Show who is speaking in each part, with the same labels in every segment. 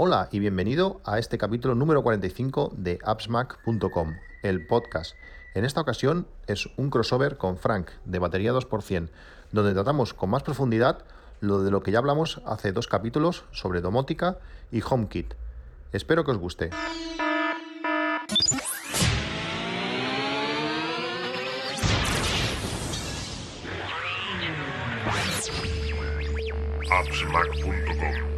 Speaker 1: Hola y bienvenido a este capítulo número 45 de appsmac.com, el podcast. En esta ocasión es un crossover con Frank de batería 2%, donde tratamos con más profundidad lo de lo que ya hablamos hace dos capítulos sobre domótica y HomeKit. Espero que os guste.
Speaker 2: appsmac.com,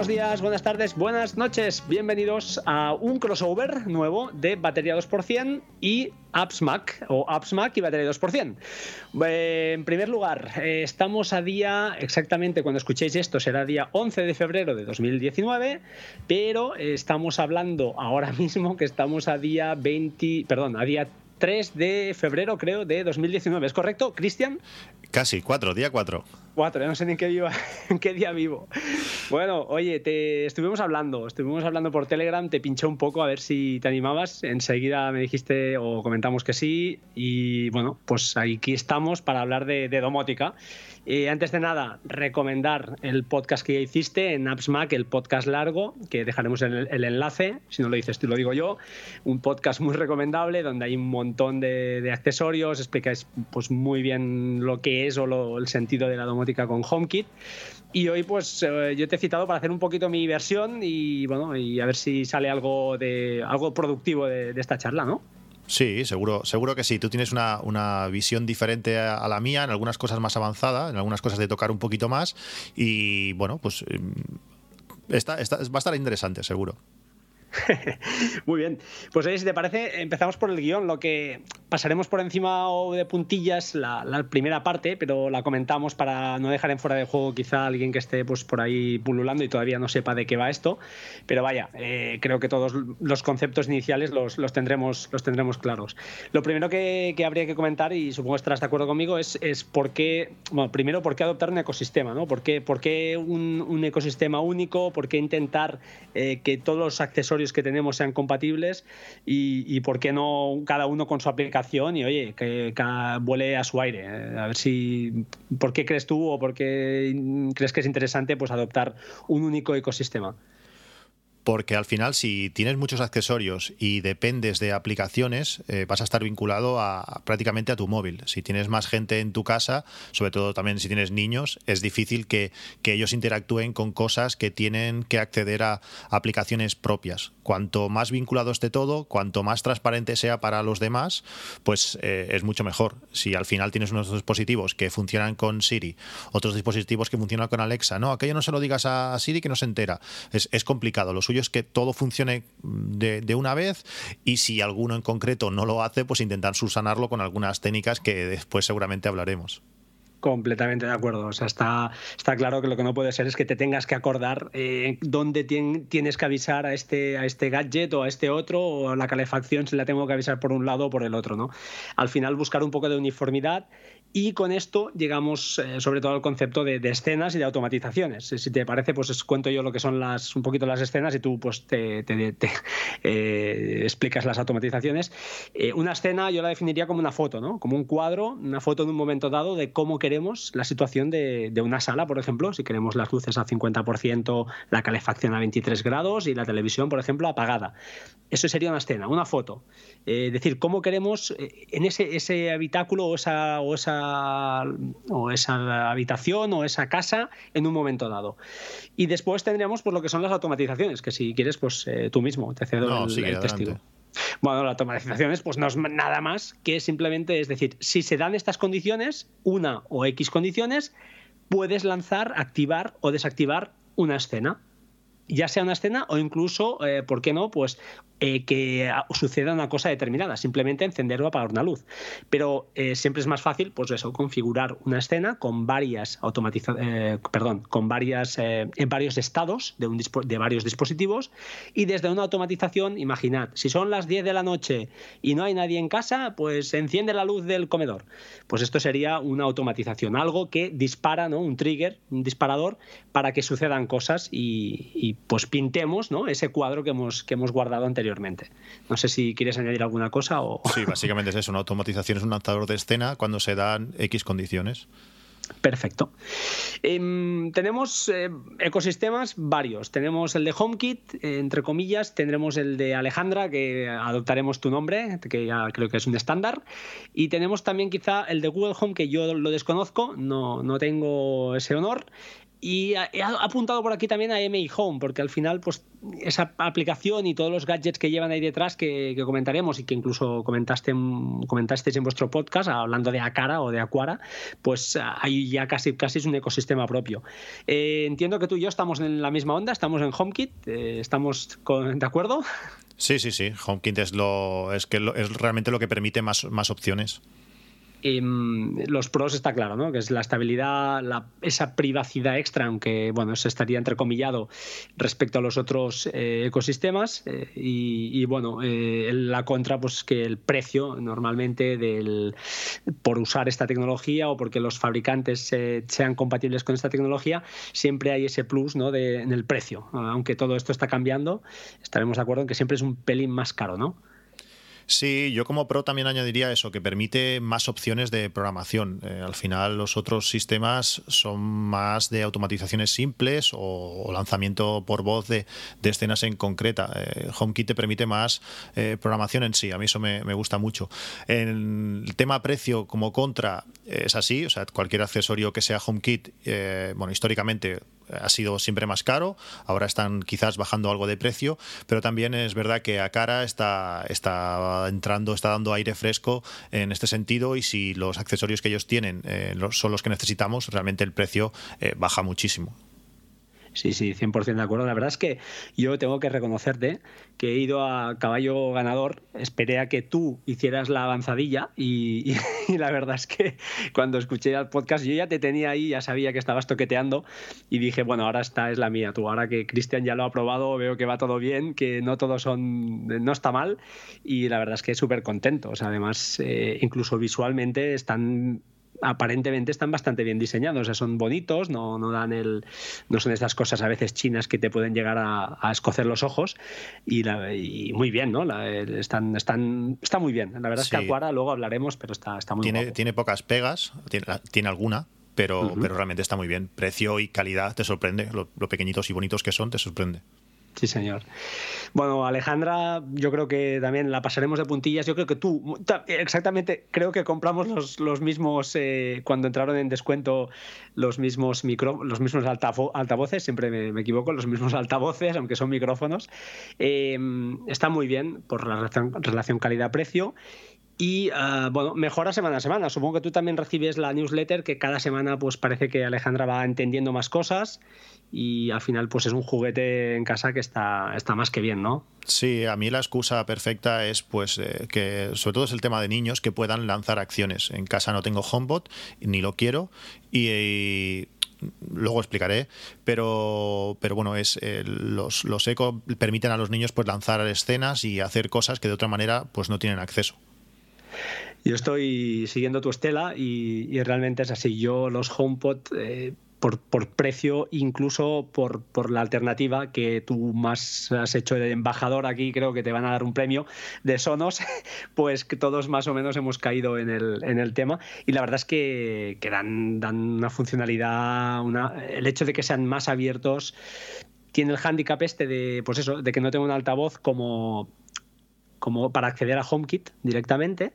Speaker 3: Buenos días, buenas tardes, buenas noches. Bienvenidos a un crossover nuevo de batería 2% y Apps Mac o Apps Mac y batería 2%. Eh, en primer lugar, eh, estamos a día, exactamente cuando escuchéis esto, será día 11 de febrero de 2019, pero estamos hablando ahora mismo que estamos a día 20, perdón, a día 3 de febrero, creo, de 2019. ¿Es correcto, Cristian?
Speaker 4: Casi, cuatro, día cuatro.
Speaker 3: Cuatro, ya no sé ni en qué, viva, en qué día vivo. Bueno, oye, te estuvimos hablando, estuvimos hablando por Telegram, te pinché un poco a ver si te animabas. Enseguida me dijiste o comentamos que sí. Y bueno, pues aquí estamos para hablar de, de domótica. Eh, antes de nada, recomendar el podcast que ya hiciste en AppsMac, el podcast largo, que dejaremos el, el, enlace, si no lo dices tú lo digo yo, un podcast muy recomendable donde hay un montón de, de accesorios, explicáis pues muy bien lo que es o lo, el sentido de la domótica con HomeKit. Y hoy pues eh, yo te he citado para hacer un poquito mi versión y bueno, y a ver si sale algo de algo productivo de, esta charla, ¿no?
Speaker 4: Sí, seguro, seguro que sí. Tú tienes una, una visión diferente a, a, la mía, en algunas cosas más avanzada, en algunas cosas de tocar un poquito más. Y bueno, pues está, está, va a estar interesante, seguro.
Speaker 3: Muy bien. Pues si te parece, empezamos por el guion. Lo que pasaremos por encima o de puntillas la, primera parte, pero la comentamos para no dejar en fuera de juego quizá alguien que esté pues, por ahí pululando y todavía no sepa de qué va esto. Pero vaya, eh, creo que todos los conceptos iniciales los, los, tendremos, los tendremos claros. Lo primero que, habría que comentar, y supongo que estarás de acuerdo conmigo, es, es por qué, bueno, primero, por qué adoptar un ecosistema, ¿no? ¿Por qué, por qué un, un, ecosistema único? ¿Por qué intentar eh, que todos los accesorios que tenemos sean compatibles y, y, por qué no cada uno con su aplicación y oye, que, que vuele a su aire. A ver si, ¿por qué crees tú o por qué crees que es interesante pues adoptar un único ecosistema?
Speaker 4: Porque al final si tienes muchos accesorios y dependes de aplicaciones, eh, vas a estar vinculado a, a, prácticamente a tu móvil. Si tienes más gente en tu casa, sobre todo también si tienes niños, es difícil que, que ellos interactúen con cosas que tienen que acceder a aplicaciones propias. Cuanto más vinculado esté todo, cuanto más transparente sea para los demás, pues eh, es mucho mejor. Si al final tienes unos dispositivos que funcionan con Siri, otros dispositivos que funcionan con Alexa, no, aquello no se lo digas a Siri que no se entera. Es, es complicado. Los es que todo funcione de, de, una vez y si alguno en concreto no lo hace, pues intentar subsanarlo con algunas técnicas que después seguramente hablaremos.
Speaker 3: Completamente de acuerdo. O sea, está, está claro que lo que no puede ser es que te tengas que acordar eh, dónde tien, tienes que avisar a este, a este gadget o a este otro, o a la calefacción si la tengo que avisar por un lado o por el otro. ¿no? Al final, buscar un poco de uniformidad y con esto llegamos eh, sobre todo al concepto de, de, escenas y de automatizaciones. Si te parece, pues os cuento yo lo que son las un poquito las escenas y tú pues te, te, te eh, explicas las automatizaciones. Eh, una escena yo la definiría como una foto, ¿no? Como un cuadro, una foto en un momento dado de cómo queremos la situación de, de una sala, por ejemplo, si queremos las luces a 50%, la calefacción a 23 grados y la televisión, por ejemplo, apagada. Eso sería una escena, una foto. Es eh, decir, cómo queremos en ese, ese habitáculo o esa, o esa o esa habitación o esa casa en un momento dado. Y después tendríamos pues lo que son las automatizaciones, que si quieres, pues eh, tú mismo te cedo
Speaker 4: no,
Speaker 3: el, testigo. Bueno, las automatizaciones pues no es nada más que simplemente, es decir, si se dan estas condiciones, una o X condiciones, puedes lanzar, activar o desactivar una escena ya sea una escena o incluso, eh, ¿por qué no? Pues eh, que suceda una cosa determinada, simplemente encender o apagar una luz. Pero eh, siempre es más fácil, pues eso, configurar una escena con varias automatiza perdón, con varias en varios estados de, un de varios dispositivos y desde una automatización, imaginad, si son las 10 de la noche y no hay nadie en casa, pues enciende la luz del comedor. Pues esto sería una automatización, algo que dispara, ¿no? Un trigger, un disparador para que sucedan cosas y pues pintemos ¿no? ese cuadro que hemos, que hemos guardado anteriormente. No sé si quieres añadir alguna cosa o...
Speaker 4: Sí, básicamente es eso, una automatización es un lanzador de escena cuando se dan X condiciones.
Speaker 3: Perfecto. Em, tenemos eh, ecosistemas varios. Tenemos el de HomeKit, eh, entre comillas, tendremos el de Alejandra, que adoptaremos tu nombre, que ya creo que es un estándar. Y tenemos también quizá el de Google Home, que yo lo desconozco, no, no tengo ese honor. Y he apuntado por aquí también a MI Home, porque al final, pues esa aplicación y todos los gadgets que llevan ahí detrás que, comentaremos y que incluso comentaste, comentasteis en vuestro podcast, hablando de Acara o de Aquara, pues ahí ya casi, casi es un ecosistema propio. Eh, entiendo que tú y yo estamos en la misma onda, estamos en HomeKit, eh, ¿estamos de acuerdo?
Speaker 4: Sí, sí, sí. HomeKit es, lo, es, que es realmente lo que permite más, más opciones.
Speaker 3: Em, los pros está claro, ¿no? Que es la estabilidad, esa privacidad extra, aunque bueno, se estaría entrecomillado respecto a los otros eh, ecosistemas. Eh, y, bueno, eh, la contra, pues que el precio normalmente del por usar esta tecnología o porque los fabricantes sean compatibles con esta tecnología, siempre hay ese plus ¿no? de, en el precio. Aunque todo esto está cambiando, estaremos de acuerdo en que siempre es un pelín más caro, ¿no?
Speaker 4: Sí, yo como pro también añadiría eso, que permite más opciones de programación. Eh, al final los otros sistemas son más de automatizaciones simples o, lanzamiento por voz de, escenas en concreta. Eh, HomeKit te permite más eh, programación en sí, a mí eso me, me, gusta mucho. En el tema precio como contra es así, o sea, cualquier accesorio que sea HomeKit, bueno, históricamente ha sido siempre más caro, ahora están quizás bajando algo de precio, pero también es verdad que a cara está, está entrando, está dando aire fresco en este sentido y si los accesorios que ellos tienen eh, son los que necesitamos, realmente el precio eh, baja muchísimo.
Speaker 3: Sí, sí, 100% de acuerdo. La verdad es que yo tengo que reconocerte que he ido a caballo ganador, esperé a que tú hicieras la avanzadilla y, la verdad es que cuando escuché el podcast yo ya te tenía ahí, ya sabía que estabas toqueteando y dije, bueno, ahora esta es la mía. Tú, ahora que Cristian ya lo ha probado, veo que va todo bien, que no todos son, no está mal y la verdad es que súper contento. O sea, además, eh, incluso visualmente están aparentemente están bastante bien diseñados, o sea, son bonitos, no, no dan el, no son estas cosas a veces chinas que te pueden llegar a, escocer los ojos y, muy bien, ¿no? están, están, está muy bien. La verdad es que Aquara luego hablaremos, pero está, está muy
Speaker 4: tiene, Tiene pocas pegas, tiene, alguna, pero, pero realmente está muy bien. Precio y calidad te sorprende, lo, lo pequeñitos y bonitos que son te sorprende.
Speaker 3: Sí, señor. Bueno, Alejandra, yo creo que también la pasaremos de puntillas. Yo creo que tú, exactamente, creo que compramos los, mismos, eh, cuando entraron en descuento, los mismos micro, los mismos altavoces, siempre me, equivoco, los mismos altavoces, aunque son micrófonos. Em, está muy bien por la relación, calidad-precio. Y ah, bueno, mejora semana a semana. Supongo que tú también recibes la newsletter que cada semana pues parece que Alejandra va entendiendo más cosas y al final pues es un juguete en casa que está, está más que bien, ¿no?
Speaker 4: Sí, a mí la excusa perfecta es pues eh, que sobre todo es el tema de niños que puedan lanzar acciones. En casa no tengo HomeBot ni lo quiero y, luego explicaré, pero, pero bueno, es eh, los, los eco permiten a los niños pues lanzar escenas y hacer cosas que de otra manera pues no tienen acceso.
Speaker 3: Yo estoy siguiendo tu estela y, realmente es así. Yo los HomePod eh, por, precio, incluso por, la alternativa que tú más has hecho de embajador aquí, creo que te van a dar un premio de Sonos, pues que todos más o menos hemos caído en el, tema. Y la verdad es que, dan, una funcionalidad, una, el hecho de que sean más abiertos tiene el hándicap este de, pues eso, de que no tengo un altavoz como, como para acceder a HomeKit directamente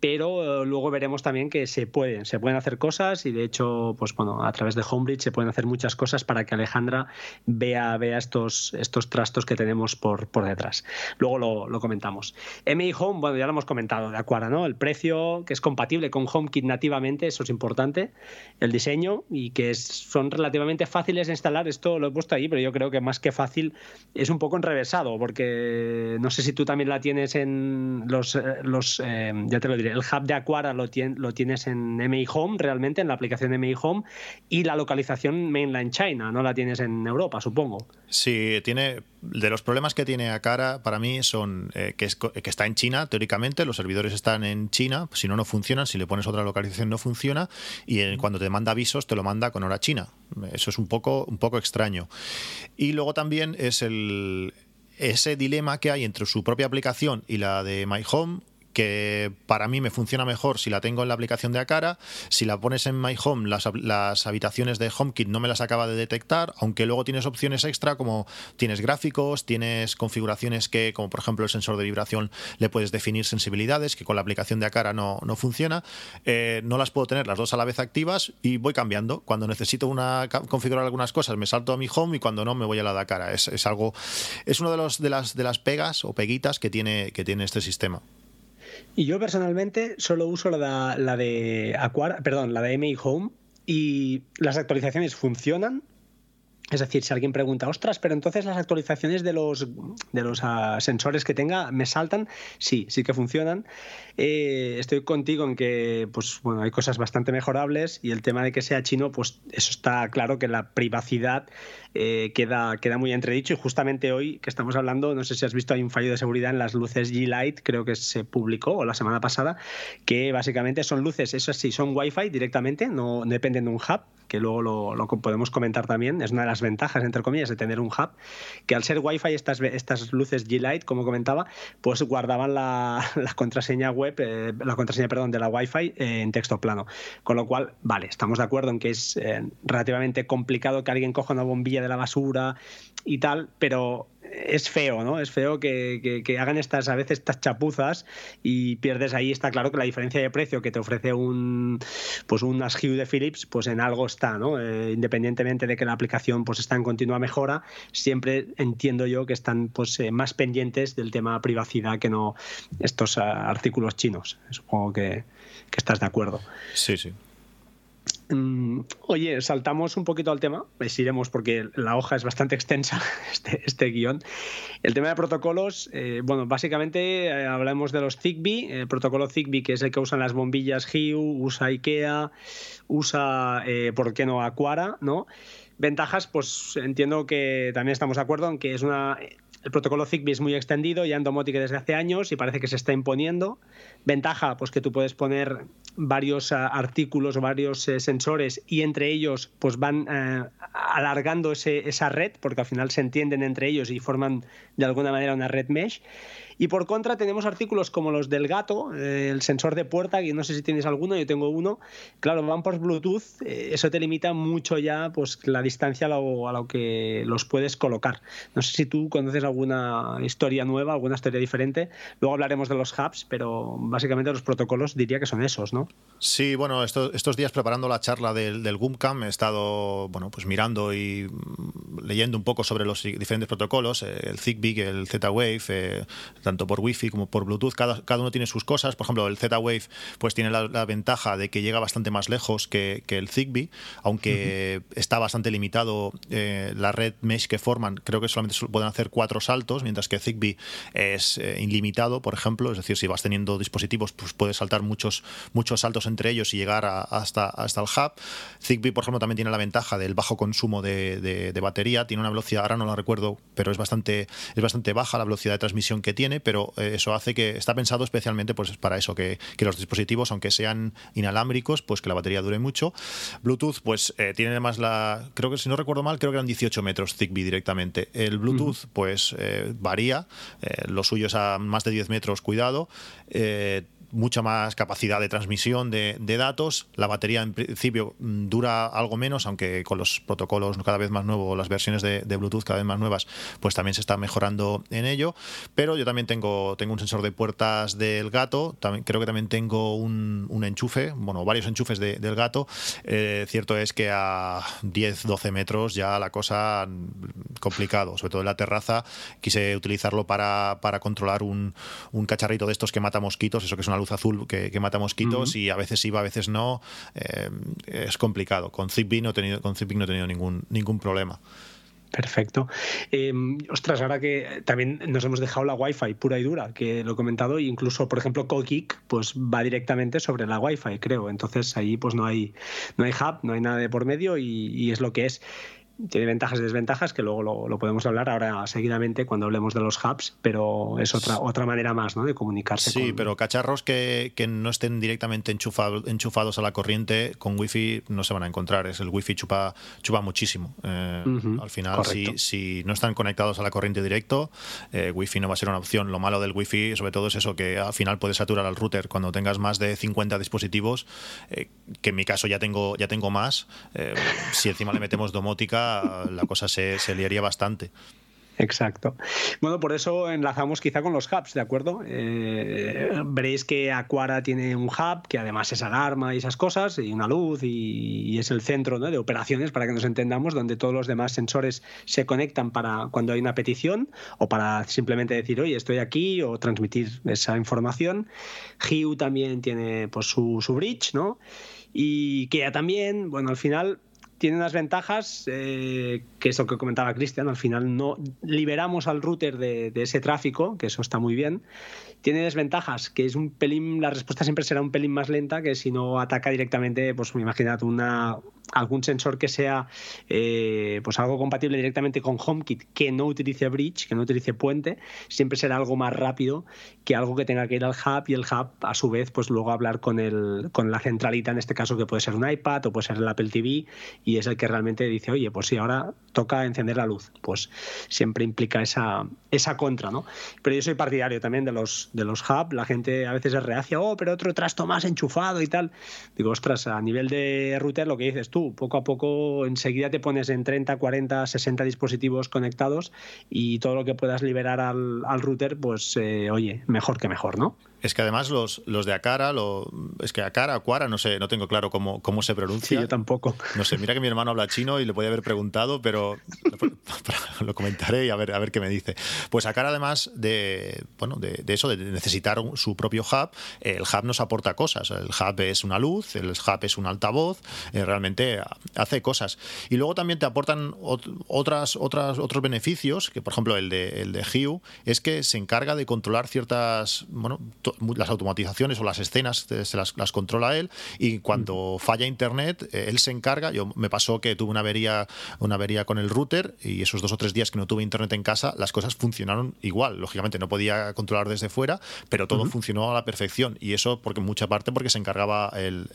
Speaker 3: pero eh, luego veremos también que se pueden, se pueden hacer cosas y de hecho, pues bueno, a través de Homebridge se pueden hacer muchas cosas para que Alejandra vea, vea estos, estos trastos que tenemos por, por detrás. Luego lo, comentamos. MI Home, bueno, ya lo hemos comentado, de Aquara, ¿no? El precio que es compatible con HomeKit nativamente, eso es importante. El diseño y que son relativamente fáciles de instalar, esto lo he puesto ahí, pero yo creo que más que fácil es un poco enrevesado, porque no sé si tú también la tienes en los, eh, los eh, ya te lo diré el hub de Aquara lo, lo tienes en MI Home, realmente, en la aplicación de MI Home, y la localización mainland China, no la tienes en Europa, supongo.
Speaker 4: Sí, tiene. De los problemas que tiene Aquara para mí son eh, que, que está en China, teóricamente, los servidores están en China, si no, no funcionan, si le pones otra localización no funciona, y cuando te manda avisos te lo manda con hora china. Eso es un poco, un poco extraño. Y luego también es el, ese dilema que hay entre su propia aplicación y la de My Home que para mí me funciona mejor si la tengo en la aplicación de Acara. Si la pones en My Home, las, habitaciones de HomeKit no me las acaba de detectar, aunque luego tienes opciones extra como tienes gráficos, tienes configuraciones que, como por ejemplo el sensor de vibración, le puedes definir sensibilidades, que con la aplicación de Acara no, no funciona. Eh, no las puedo tener las dos a la vez activas y voy cambiando. Cuando necesito una, configurar algunas cosas, me salto a mi Home y cuando no, me voy a la de Acara. Es, es algo, es uno de, los, de, las, de las pegas o peguitas que tiene, que tiene este sistema.
Speaker 3: Y yo personalmente solo uso la de, la de Aquara, perdón, la de MI Home y las actualizaciones funcionan, es decir, si alguien pregunta, ostras, pero entonces las actualizaciones de los, de los uh, sensores que tenga me saltan, sí, sí que funcionan. Eh, estoy contigo en que pues, bueno, hay cosas bastante mejorables y el tema de que sea chino, pues eso está claro que la privacidad eh, queda, queda muy entredicho. Y justamente hoy que estamos hablando, no sé si has visto, hay un fallo de seguridad en las luces G-Light, creo que se publicó la semana pasada, que básicamente son luces, esas sí, son Wi-Fi directamente, no dependen de un hub, que luego lo podemos comentar también, es una de las ventajas, entre comillas, de tener un hub, que al ser Wi-Fi estas, estas luces G-Light, como comentaba, pues guardaban la, la contraseña web, eh, la contraseña, perdón, de la Wi-Fi eh, en texto plano. Con lo cual, vale, estamos de acuerdo en que es eh, relativamente complicado que alguien coja una bombilla de la basura y tal, pero es feo, ¿no? Es feo que, hagan estas a veces estas chapuzas y pierdes ahí. Está claro que la diferencia de precio que te ofrece un pues un Hue de Philips, pues en algo está, ¿no? Eh, independientemente de que la aplicación pues está en continua mejora, siempre entiendo yo que están pues eh, más pendientes del tema privacidad que no estos ah, artículos chinos. Supongo que, que estás de acuerdo.
Speaker 4: Sí, sí.
Speaker 3: Mm, oye, saltamos un poquito al tema, pues iremos porque la hoja es bastante extensa, este, este guion. El tema de protocolos, eh, bueno, básicamente eh, hablamos de los Zigbee, el protocolo Zigbee que es el que usan las bombillas Hue, usa IKEA, usa, eh, ¿por qué no, Aquara, ¿no? Ventajas, pues entiendo que también estamos de acuerdo en que es una el protocolo Zigbee es muy extendido, ya en domótica desde hace años y parece que se está imponiendo. Ventaja, pues que tú puedes poner varios uh, artículos o varios uh, sensores y entre ellos pues van uh, alargando esa red porque al final se entienden entre ellos y forman de alguna manera una red mesh. Y por contra tenemos artículos como los del gato, eh, el sensor de puerta, que no sé si tienes alguno, yo tengo uno. Claro, van por Bluetooth, eh, eso te limita mucho ya pues la distancia a lo, a lo, que los puedes colocar. No sé si tú conoces alguna historia nueva, alguna historia diferente. Luego hablaremos de los hubs, pero básicamente los protocolos diría que son esos, ¿no?
Speaker 4: Sí, bueno, estos, días preparando la charla del, del GUMCAM he estado bueno, pues mirando y mm, leyendo un poco sobre los diferentes protocolos, eh, el Zigbee, el Z-Wave, tanto por Wi-Fi como por Bluetooth, cada, cada uno tiene sus cosas. Por ejemplo, el Z-Wave pues tiene la, ventaja de que llega bastante más lejos que, el Zigbee, aunque está bastante limitado eh, la red mesh que forman. Creo que solamente pueden hacer cuatro saltos, mientras que Zigbee es eh, ilimitado, por ejemplo. Es decir, si vas teniendo dispositivos, pues puedes saltar muchos, muchos saltos entre ellos y llegar hasta, hasta el hub. Zigbee, por ejemplo, también tiene la ventaja del bajo consumo de, de, batería. Tiene una velocidad, ahora no la recuerdo, pero es bastante, es bastante baja la velocidad de transmisión que tiene pero eh, eso hace que está pensado especialmente pues para eso, que, los dispositivos, aunque sean inalámbricos, pues que la batería dure mucho. Bluetooth, pues eh, tiene además la, creo que si no recuerdo mal, creo que eran 18 metros Zigbee directamente. El Bluetooth, pues eh, varía, lo suyo es a más de 10 metros, cuidado mucha más capacidad de transmisión de, datos. La batería en principio mm, dura algo menos, aunque con los protocolos cada vez más nuevos, las versiones de, Bluetooth cada vez más nuevas, pues también se está mejorando en ello. Pero yo también tengo, tengo un sensor de puertas del gato, también, creo que también tengo un, enchufe, bueno, varios enchufes del gato. Eh, cierto es que a 10, 12 metros ya la cosa mm, complicado, sobre todo en la terraza. Quise utilizarlo para, para controlar un, un cacharrito de estos que mata mosquitos, eso que es una luz azul que, mata mosquitos y a veces iba, a veces no. Eh, es complicado. Con Zigbee no he tenido, con Zigbee no he tenido ningún, ningún problema.
Speaker 3: Perfecto. Eh, ostras, ahora que también nos hemos dejado la Wi-Fi pura y dura, que lo he comentado, incluso, por ejemplo, Cogeek, pues va directamente sobre la Wi-Fi, creo. Entonces ahí pues no hay, no hay hub, no hay nada de por medio y es lo que es tiene ventajas y desventajas que luego lo, podemos hablar ahora seguidamente cuando hablemos de los hubs, pero es otra otra manera más ¿no? de comunicarse.
Speaker 4: Sí, pero cacharros que, que, no estén directamente enchufados a la corriente con wifi no se van a encontrar. Es el wifi chupa, chupa muchísimo. Eh, al final, si, si, no están conectados a la corriente directo, eh, wifi no va a ser una opción. Lo malo del wifi, sobre todo, es eso que al final puede saturar al router. Cuando tengas más de 50 dispositivos, eh, que en mi caso ya tengo, ya tengo más, si encima le metemos domótica, la cosa se, se liaría bastante.
Speaker 3: Exacto. Bueno, por eso enlazamos quizá con los hubs, ¿de acuerdo? Eh, veréis que Aquara tiene un hub que además es alarma y esas cosas, y una luz, y, es el centro de operaciones, para que nos entendamos, donde todos los demás sensores se conectan para cuando hay una petición o para simplemente decir, oye, estoy aquí, o transmitir esa información. Hue también tiene pues, su, su bridge, ¿no? Y Kea también, bueno, al final tiene unas ventajas, eh, que es lo que comentaba Cristian, al final no liberamos al router de, ese tráfico, que eso está muy bien, tiene desventajas, que es un pelín, la respuesta siempre será un pelín más lenta que si no ataca directamente, pues imagínate una, algún sensor que sea eh, pues algo compatible directamente con HomeKit que no utilice bridge, que no utilice puente, siempre será algo más rápido que algo que tenga que ir al hub y el hub a su vez pues luego hablar con el con la centralita en este caso que puede ser un iPad o puede ser el Apple TV y es el que realmente dice oye pues si ahora toca encender la luz pues siempre implica esa esa contra no pero yo soy partidario también de los de los hub, la gente a veces es reacia, oh, pero otro trasto más enchufado y tal. Digo, ostras, a nivel de router, lo que dices tú, poco a poco enseguida te pones en 30, 40, 60 dispositivos conectados y todo lo que puedas liberar al, router, pues eh, oye, mejor que mejor, ¿no?
Speaker 4: Es que además los, los de Akara, lo, es que Akara, Acuara, no sé, no tengo claro cómo, cómo se pronuncia.
Speaker 3: Sí, yo tampoco.
Speaker 4: No sé, mira que mi hermano habla chino y le podía haber preguntado, pero lo comentaré y a ver, a ver qué me dice. Pues Akara, además de, bueno, de, eso, de necesitar su propio hub, el hub nos aporta cosas. El hub es una luz, el hub es un altavoz, eh, realmente hace cosas. Y luego también te aportan otras, otras, otros beneficios, que por ejemplo el de, el de Hue, es que se encarga de controlar ciertas, bueno, las automatizaciones o las escenas se las, controla él y cuando falla internet eh, él se encarga. Yo me pasó que tuve una avería, una avería con el router y esos dos o tres días que no tuve internet en casa las cosas funcionaron igual. Lógicamente no podía controlar desde fuera, pero todo funcionó a la perfección y eso porque en mucha parte porque se encargaba el,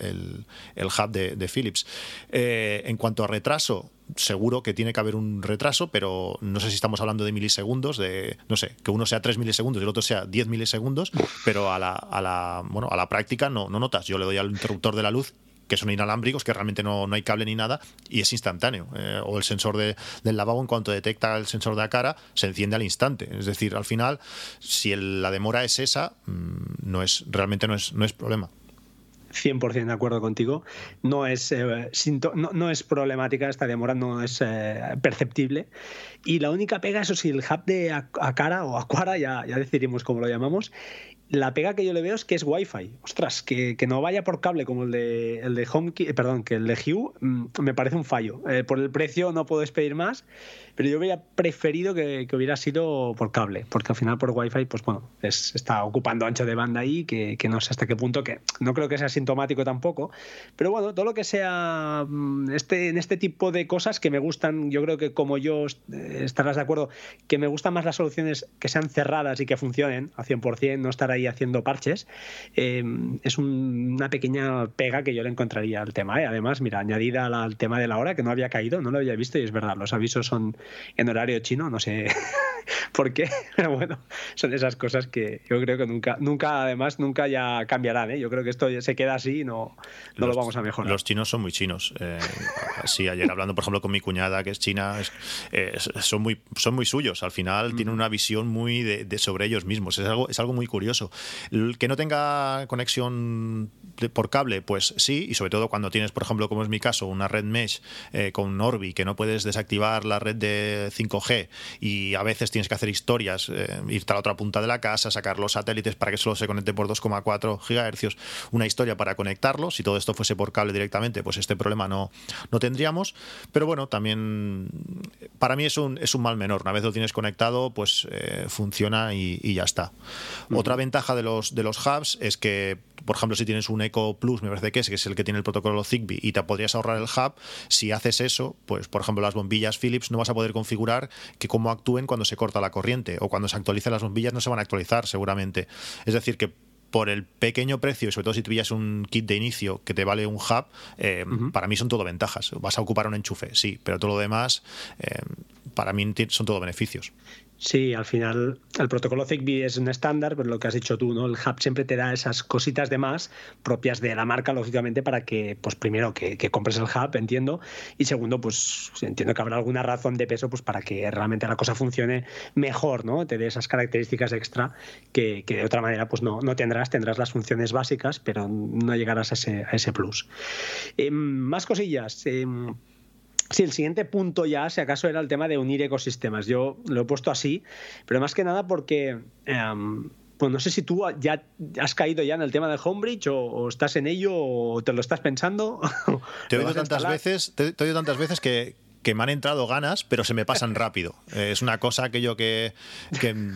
Speaker 4: hub de, Philips. Eh, en cuanto a retraso, seguro que tiene que haber un retraso, pero no sé si estamos hablando de milisegundos, de, no sé, que uno sea 3 milisegundos y el otro sea 10 milisegundos, pero a la, a la, bueno, a la práctica no, no notas. Yo le doy al interruptor de la luz que son inalámbricos, que realmente no, no hay cable ni nada, y es instantáneo. Eh, o el sensor de, del lavabo, en cuanto detecta el sensor de la cara, se enciende al instante. Es decir, al final, si la demora es esa, mm, no es, realmente no es, no es problema.
Speaker 3: 100% de acuerdo contigo. No es, eh, no, es problemática esta demora, no es eh, perceptible. Y la única pega, eso sí, el hub de Acara o Aquara, ya, ya decidiremos cómo lo llamamos, la pega que yo le veo es que es Wi-Fi. Ostras, que, no vaya por cable como el de, el de eh, perdón, que el de Hue, mm, me parece un fallo. por el precio no puedo despedir más, pero yo hubiera preferido que, hubiera sido por cable, porque al final por Wi-Fi, pues bueno, está ocupando ancho de banda ahí, que, no sé hasta qué punto, que no creo que sea sintomático tampoco, pero bueno, todo lo que sea mm, este, en este tipo de cosas que me gustan, yo creo que como yo eh, estarás de acuerdo, que me gustan más las soluciones que sean cerradas y que funcionen a 100%, no estar ahí haciendo parches, eh, es una pequeña pega que yo le encontraría al tema. ¿eh? Además, mira, añadida al tema de la hora, que no había caído, no lo había visto y es verdad, los avisos son en horario chino, no sé por qué, pero bueno, son esas cosas que yo creo que nunca, nunca además, nunca ya cambiarán. ¿eh? Yo creo que esto se queda así y no, no lo vamos a mejorar.
Speaker 4: Los chinos son muy chinos. Eh, sí, ayer hablando, por ejemplo, con mi cuñada, que es china, son, muy, son muy suyos. Al final mm. tienen una visión muy de, sobre ellos mismos. Es algo, es algo muy curioso. Que no tenga conexión por cable, pues sí, y sobre todo cuando tienes, por ejemplo, como es mi caso, una red mesh eh, con Orbi, que no puedes desactivar la red de 5G y a veces tienes que hacer historias, eh, irte a la otra punta de la casa, sacar los satélites para que solo se conecte por 2,4 gigahercios, una historia para conectarlo. Si todo esto fuese por cable directamente, pues este problema no, no tendríamos. Pero bueno, también para mí es un, es un mal menor. Una vez lo tienes conectado, pues eh, funciona y, ya está. Otra ventaja de los, de los hubs es que, por ejemplo, si tienes un Echo Plus, me parece que es, que es el que tiene el protocolo Zigbee, y te podrías ahorrar el hub, si haces eso, pues por ejemplo las bombillas Philips no vas a poder configurar que cómo actúen cuando se corta la corriente o cuando se actualicen las bombillas no se van a actualizar seguramente. Es decir, que por el pequeño precio y sobre todo si pillas un kit de inicio que te vale un hub, eh, para mí son todo ventajas. Vas a ocupar un enchufe, sí, pero todo lo demás eh, para mí son todo beneficios.
Speaker 3: Sí, al final el protocolo Zigbee es un estándar, pero lo que has dicho tú, ¿no? El hub siempre te da esas cositas de más propias de la marca, lógicamente, para que, pues primero, que, compres el hub, entiendo, y segundo, pues entiendo que habrá alguna razón de peso pues para que realmente la cosa funcione mejor, ¿no? Te dé esas características extra que, de otra manera pues no, no tendrás, tendrás las funciones básicas, pero no llegarás a ese, a ese plus. Em, más cosillas. Em, Sí, el siguiente punto ya, si acaso, era el tema de unir ecosistemas. Yo lo he puesto así, pero más que nada porque, em, pues no sé si tú ya has caído ya en el tema del Homebridge o, estás en ello o te lo estás pensando.
Speaker 4: Te he oído tantas veces, te, te he oído tantas veces que, que me han entrado ganas, pero se me pasan rápido. es una cosa que yo que,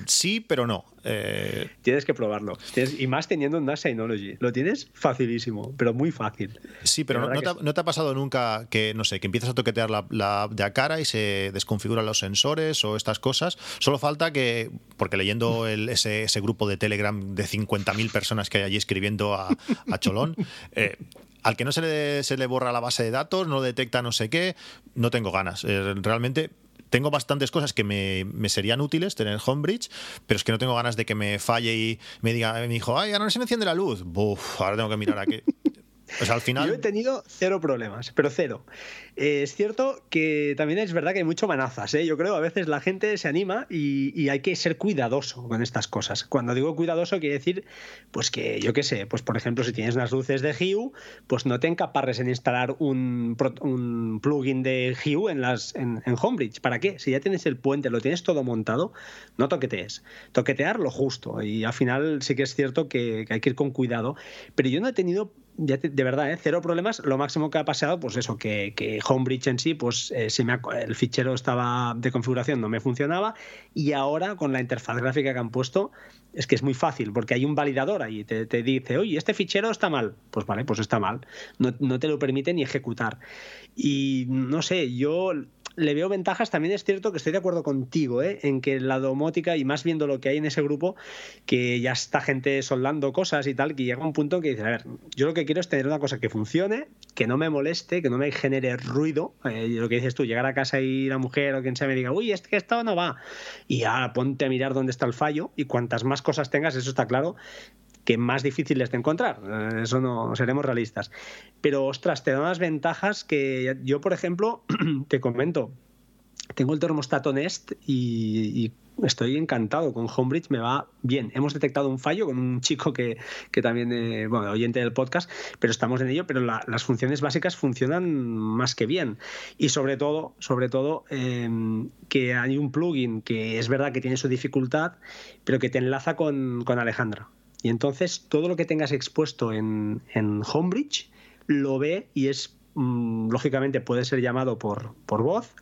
Speaker 4: sí, pero no. Eh,
Speaker 3: tienes que probarlo. y más teniendo un NAS Synology. Lo tienes facilísimo, pero muy fácil.
Speaker 4: Sí, pero no, te, ha pasado nunca que, no sé, que empiezas a toquetear la, la de a cara y se desconfiguran los sensores o estas cosas? Solo falta que, porque leyendo ese, ese, grupo de Telegram de 50.000 personas que hay allí escribiendo a, a Cholón, eh, al que no se le, se le borra la base de datos, no detecta no sé qué, no tengo ganas. Eh, realmente tengo bastantes cosas que me, serían útiles tener Homebridge, pero es que no tengo ganas de que me falle y me diga, me dijo, ay, ahora no se me enciende la luz. Ahora tengo que mirar a qué.
Speaker 3: Yo he tenido cero problemas, pero cero. Eh, es cierto que también es verdad que hay mucho manazas. ¿eh? Yo creo a veces la gente se anima y, hay que ser cuidadoso con estas cosas. Cuando digo cuidadoso, quiere decir, pues que yo qué sé, pues por ejemplo, si tienes unas luces de Hue, pues no te encaparres en instalar un, plugin de Hue en, las, en, Homebridge. ¿Para qué? Si ya tienes el puente, lo tienes todo montado, no toquetees. Toquetear lo justo. Y al final sí que es cierto que hay que ir con cuidado. Pero yo no he tenido de verdad, ¿eh? cero problemas. Lo máximo que ha pasado, pues eso, que, que Homebridge en sí, pues eh, me el fichero estaba de configuración, no me funcionaba. Y ahora, con la interfaz gráfica que han puesto, es que es muy fácil, porque hay un validador ahí, te, te dice, oye, este fichero está mal. Pues vale, pues está mal. No, no te lo permite ni ejecutar. Y no sé, yo le veo ventajas. También es cierto que estoy de acuerdo contigo ¿eh? en que la domótica, y más viendo lo que hay en ese grupo, que ya está gente soldando cosas y tal, que llega un punto que dice, a ver, yo lo que quiero es tener una cosa que funcione, que no me moleste, que no me genere ruido. Eh, lo que dices tú, llegar a casa y la mujer o quien sea me diga, uy, es que esto no va. Y ya ponte a mirar dónde está el fallo, y cuantas más cosas tengas, eso está claro, que más difíciles de encontrar. Eh, eso no seremos realistas. Pero ostras, te da unas ventajas que yo, por ejemplo, te comento. Tengo el termostato Nest y, estoy encantado con Homebridge, me va bien. Hemos detectado un fallo con un chico que, también, eh, bueno, oyente del podcast, pero estamos en ello, pero las funciones básicas funcionan más que bien. Y sobre todo, sobre todo, em, que hay un plugin que es verdad que tiene su dificultad, pero que te enlaza con, con Alejandra. Y entonces todo lo que tengas expuesto en, en Homebridge lo ve y es mm, lógicamente puede ser llamado por, por voz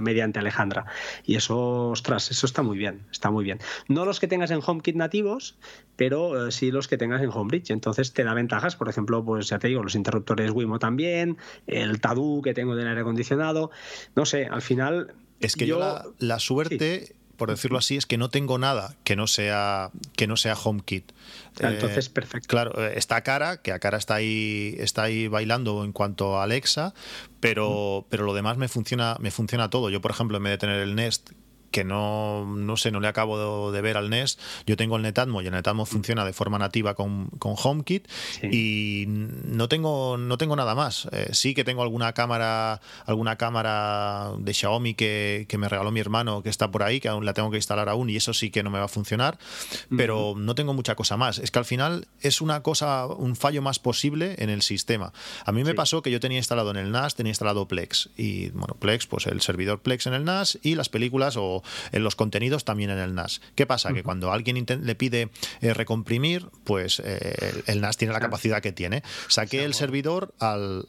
Speaker 3: mediante Alejandra. Y eso, ostras, eso está muy bien, está muy bien. No los que tengas en HomeKit nativos, pero eh, sí los que tengas en Homebridge. Entonces te da ventajas, por ejemplo, pues ya te digo, los interruptores Wimo también, el Tadu que tengo del aire acondicionado. No sé, al final...
Speaker 4: Es que yo, la, suerte por decirlo así, es que no tengo nada que no sea, que no sea HomeKit.
Speaker 3: Ah, entonces, eh, perfecto.
Speaker 4: Claro, eh, está Cara, que a Cara está ahí, está ahí bailando en cuanto a Alexa, pero, pero lo demás me funciona, me funciona todo. Yo, por ejemplo, en vez de tener el Nest, que no, no sé, no le acabo de, ver al Nest. Yo tengo el Netatmo y el Netatmo mm. funciona de forma nativa con, con HomeKit y no tengo, no tengo nada más. Eh, sí que tengo alguna cámara, alguna cámara de Xiaomi que, me regaló mi hermano que está por ahí, que aún la tengo que instalar aún y eso sí que no me va a funcionar, pero no tengo mucha cosa más. Es que al final es una cosa, un fallo más posible en el sistema. A mí me pasó que yo tenía instalado en el NAS, tenía instalado Plex y bueno, Plex, pues el servidor Plex en el NAS y las películas o en los contenidos también en el NAS. ¿Qué pasa? Que cuando alguien le pide eh, recomprimir, pues eh, el, NAS tiene la capacidad que tiene. Saqué el servidor al,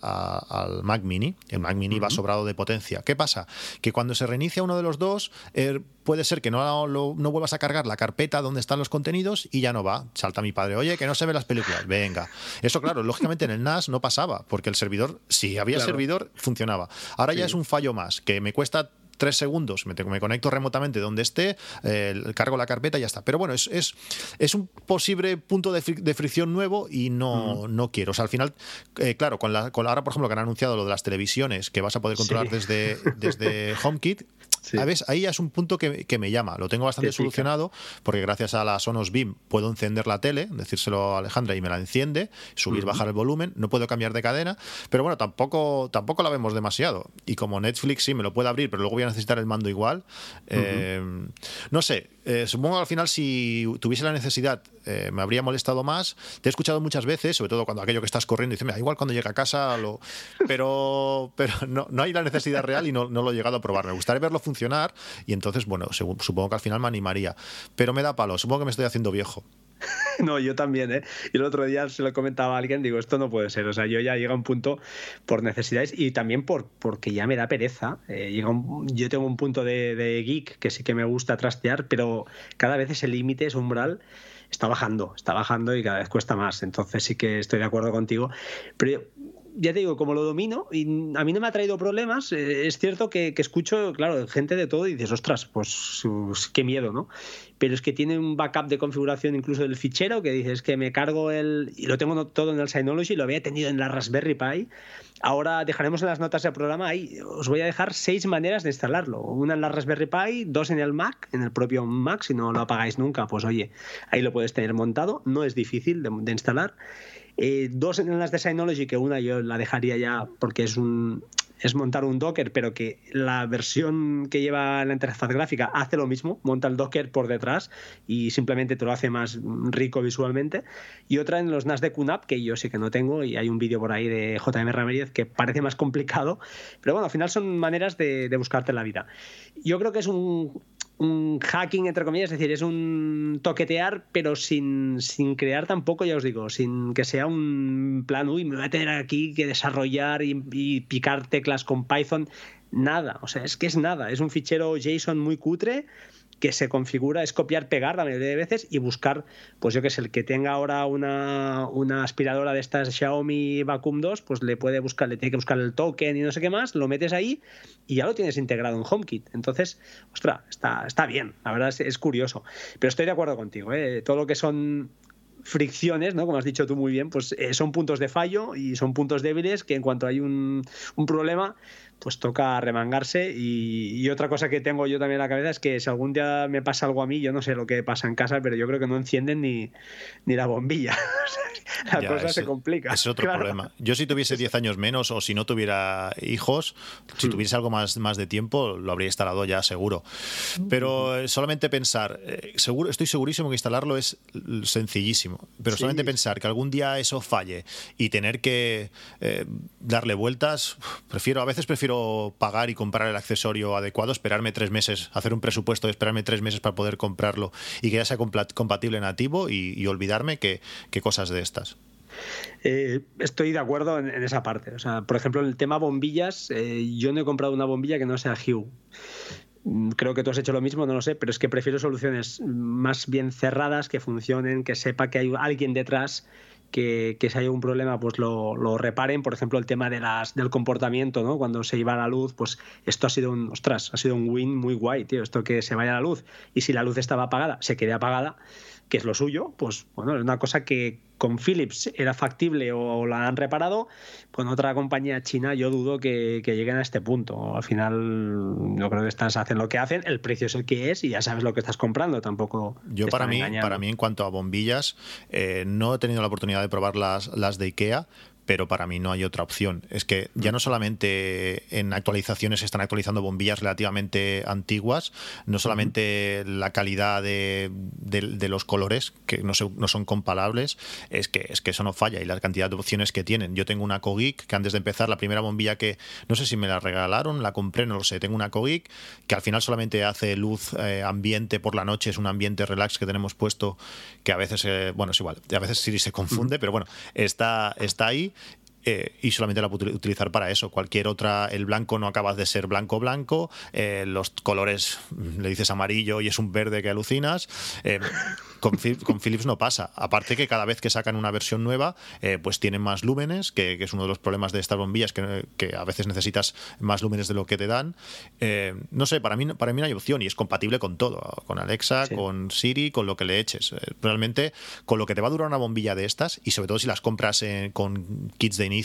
Speaker 4: Mac Mini. El Mac Mini va sobrado de potencia. ¿Qué pasa? Que cuando se reinicia uno de los dos, eh, puede ser que no, no vuelvas a cargar la carpeta donde están los contenidos y ya no va. Salta mi padre, oye, que no se ven las películas. Venga. Eso, claro, lógicamente en el NAS no pasaba, porque el servidor, si había servidor, funcionaba. Ahora ya es un fallo más, que me cuesta tres segundos, me, me, conecto remotamente donde esté, eh, cargo la carpeta y ya está. Pero bueno, es, es, es un posible punto de, fricción nuevo y no, no quiero. O sea, al final, eh, claro, con la, con ahora, por ejemplo, que han anunciado lo de las televisiones que vas a poder controlar desde, desde HomeKit, Ahí ya es un punto que, me llama. Lo tengo bastante solucionado porque gracias a la Sonos Beam puedo encender la tele, decírselo a Alejandra y me la enciende, subir, bajar el volumen, no puedo cambiar de cadena, pero bueno, tampoco, tampoco la vemos demasiado. Y como Netflix sí me lo puede abrir, pero luego voy a necesitar el mando igual. Eh, no sé, eh, supongo que al final si tuviese la necesidad eh, me habría molestado más. Te he escuchado muchas veces, sobre todo cuando aquello que estás corriendo, dices, mira, igual cuando llega a casa, pero, pero no, no hay la necesidad real y no, no, lo he llegado a probar. Me gustaría verlo funcionar y entonces, bueno, supongo que al final me animaría. Pero me da palo, supongo que me estoy haciendo viejo.
Speaker 3: No, yo también, ¿eh? Y el otro día se lo comentaba a alguien, digo, esto no puede ser. O sea, yo ya llega un punto por necesidades y también por porque ya me da pereza. Eh, llega yo tengo un punto de, geek que sí que me gusta trastear, pero cada vez ese límite, ese umbral, está bajando, está bajando y cada vez cuesta más. Entonces sí que estoy de acuerdo contigo. Pero ya te digo, como lo domino, y a mí no me ha traído problemas, eh, es cierto que, escucho, claro, gente de todo y dices, ostras, pues, pues qué miedo, ¿no? Pero es que tiene un backup de configuración incluso del fichero, que dices que me cargo el... y lo tengo todo en el Synology, lo había tenido en la Raspberry Pi. Ahora dejaremos en las notas del programa, ahí os voy a dejar seis maneras de instalarlo. Una en la Raspberry Pi, dos en el Mac, en el propio Mac, si no lo apagáis nunca, pues oye, ahí lo puedes tener montado, no es difícil de instalar. Eh, dos en las de Synology, que una yo la dejaría ya porque es un es montar un Docker, pero que la versión que lleva la interfaz gráfica hace lo mismo, monta el Docker por detrás y simplemente te lo hace más rico visualmente. Y otra en los NAS de QNAP, que yo sí que no tengo, y hay un vídeo por ahí de JM Ramírez que parece más complicado, pero bueno, al final son maneras de, de buscarte la vida. Yo creo que es un, un hacking, entre comillas, es decir, es un toquetear, pero sin, sin, crear tampoco, ya os digo, sin que sea un plan, uy, me voy a tener aquí que desarrollar y, y picar teclas con Python. Nada, o sea, es que es nada, es un fichero JSON muy cutre que se configura es copiar, pegar la mayoría de veces y buscar, pues yo que sé, el que tenga ahora una, una, aspiradora de estas Xiaomi Vacuum 2, pues le puede buscar, le tiene que buscar el token y no sé qué más, lo metes ahí y ya lo tienes integrado en HomeKit. Entonces, ostras, está, está bien, la verdad es, curioso. Pero estoy de acuerdo contigo, ¿eh? todo lo que son fricciones, ¿no? Como has dicho tú muy bien, pues eh, son puntos de fallo y son puntos débiles que en cuanto hay un, un problema, pues toca remangarse. Y, otra cosa que tengo yo también en la cabeza es que si algún día me pasa algo a mí, yo no sé lo que pasa en casa, pero yo creo que no encienden ni, ni la bombilla. la cosa se complica.
Speaker 4: Es otro problema. Yo si tuviese 10 años menos o si no tuviera hijos, si hmm. tuviese algo más, más de tiempo, lo habría instalado ya seguro. Pero eh, solamente pensar, eh, seguro, estoy segurísimo que instalarlo es sencillísimo, pero solamente pensar que algún día eso falle y tener que eh, darle vueltas, prefiero, a veces prefiero pagar y comprar el accesorio adecuado, esperarme tres meses, hacer un presupuesto de esperarme tres meses para poder comprarlo y que ya sea compatible nativo y, olvidarme que, cosas de estas.
Speaker 3: Eh, estoy de acuerdo en, esa parte. O sea, por ejemplo, en el tema bombillas, eh, yo no he comprado una bombilla que no sea Hue. Mm, creo que tú has hecho lo mismo, no lo sé, pero es que prefiero soluciones más bien cerradas, que funcionen, que sepa que hay alguien detrás que, si hay un problema pues lo, reparen. Por ejemplo, el tema de las, del comportamiento, ¿no? Cuando se iba a la luz, pues esto ha sido un, ostras, ha sido un win muy guay, tío, esto que se vaya a la luz. Y si la luz estaba apagada, se quede apagada, que es lo suyo, pues bueno, es una cosa que con Philips era factible o la han reparado, con otra compañía china yo dudo que, lleguen a este punto. Al final, yo creo que estas hacen lo que hacen, el precio es el que es y ya sabes lo que estás comprando, tampoco.
Speaker 4: Yo para mí, para mí, en cuanto a bombillas, eh, no he tenido la oportunidad de probar las, las de IKEA, pero para mí no hay otra opción. Es que ya no solamente en actualizaciones se están actualizando bombillas relativamente antiguas, no solamente la calidad de, los colores, que no, no, son comparables, es que, es que eso no falla y la cantidad de opciones que tienen. Yo tengo una Cogeek que antes de empezar, la primera bombilla que, no sé si me la regalaron, la compré, no lo sé, tengo una Cogeek que al final solamente hace luz eh, ambiente por la noche, es un ambiente relax que tenemos puesto que a veces, eh, bueno, es igual, a veces sí se confunde, pero bueno, está, está ahí eh, y solamente la puedo utilizar para eso. Cualquier otra, el blanco no acaba de ser blanco blanco, eh, los colores mm, le dices amarillo y es un verde que alucinas. Eh, con, Philips no pasa. Aparte que cada vez que sacan una versión nueva, pues tienen más lúmenes, que, es uno de los problemas de estas bombillas, que, a veces necesitas más lúmenes de lo que te dan. no sé, para mí, para mí no hay opción y es compatible con todo, con Alexa, con Siri, con lo que le eches. Realmente, con lo que te va a durar una bombilla de estas, y sobre todo si las compras con kits de inicio,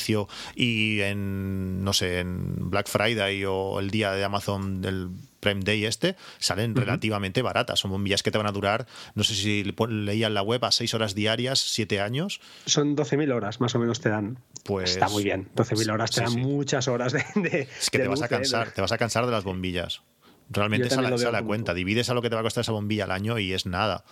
Speaker 4: y en, no sé, en Black Friday o el día de Amazon del Prime Day este, salen relativamente baratas. Son bombillas que te van a durar, no sé si leía en la web, a 6 horas diarias, 7 años.
Speaker 3: Son 12.000 horas más o menos te dan. Pues está muy bien. 12.000 horas te dan muchas horas de,
Speaker 4: Es que te vas a ¿eh? cansar, te vas a cansar de las bombillas. Realmente esa la, la cuenta. Divides a lo que te va a costar esa bombilla al año y es nada.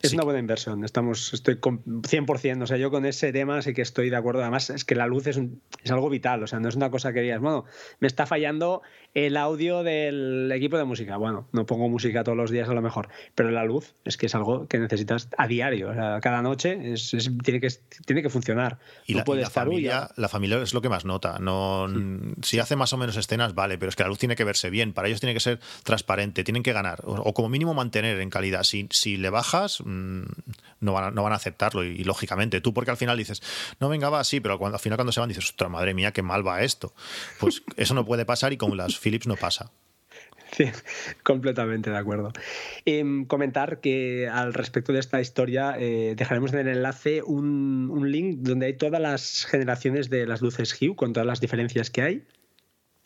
Speaker 3: Es una buena inversión, estamos, estoy 100%, o sea, yo con ese tema sí que estoy de acuerdo, además es que la luz es, es algo vital, o sea, no es una cosa que digas, bueno, me está fallando el audio del equipo de música, bueno, no pongo música todos los días a lo mejor, pero la luz es que es algo que necesitas a diario, o sea, cada noche es, tiene, que, tiene que funcionar.
Speaker 4: Y, la, familia, la familia es lo que más nota, no, si hace más o menos escenas, vale, pero es que la luz tiene que verse bien, para ellos tiene que ser transparente, tienen que ganar, o, como mínimo mantener en calidad, si, si le bajas Mm, no van, a, no van a aceptarlo. Y, lógicamente, tú porque al final dices, no venga, va así, pero cuando, al final cuando se van dices, ostras, madre mía, qué mal va esto. Pues eso no puede pasar y con las Philips no pasa.
Speaker 3: Sí, completamente de acuerdo. Em, comentar que al respecto de esta historia eh, dejaremos en el enlace un, un, link donde hay todas las generaciones de las luces Hue con todas las diferencias que hay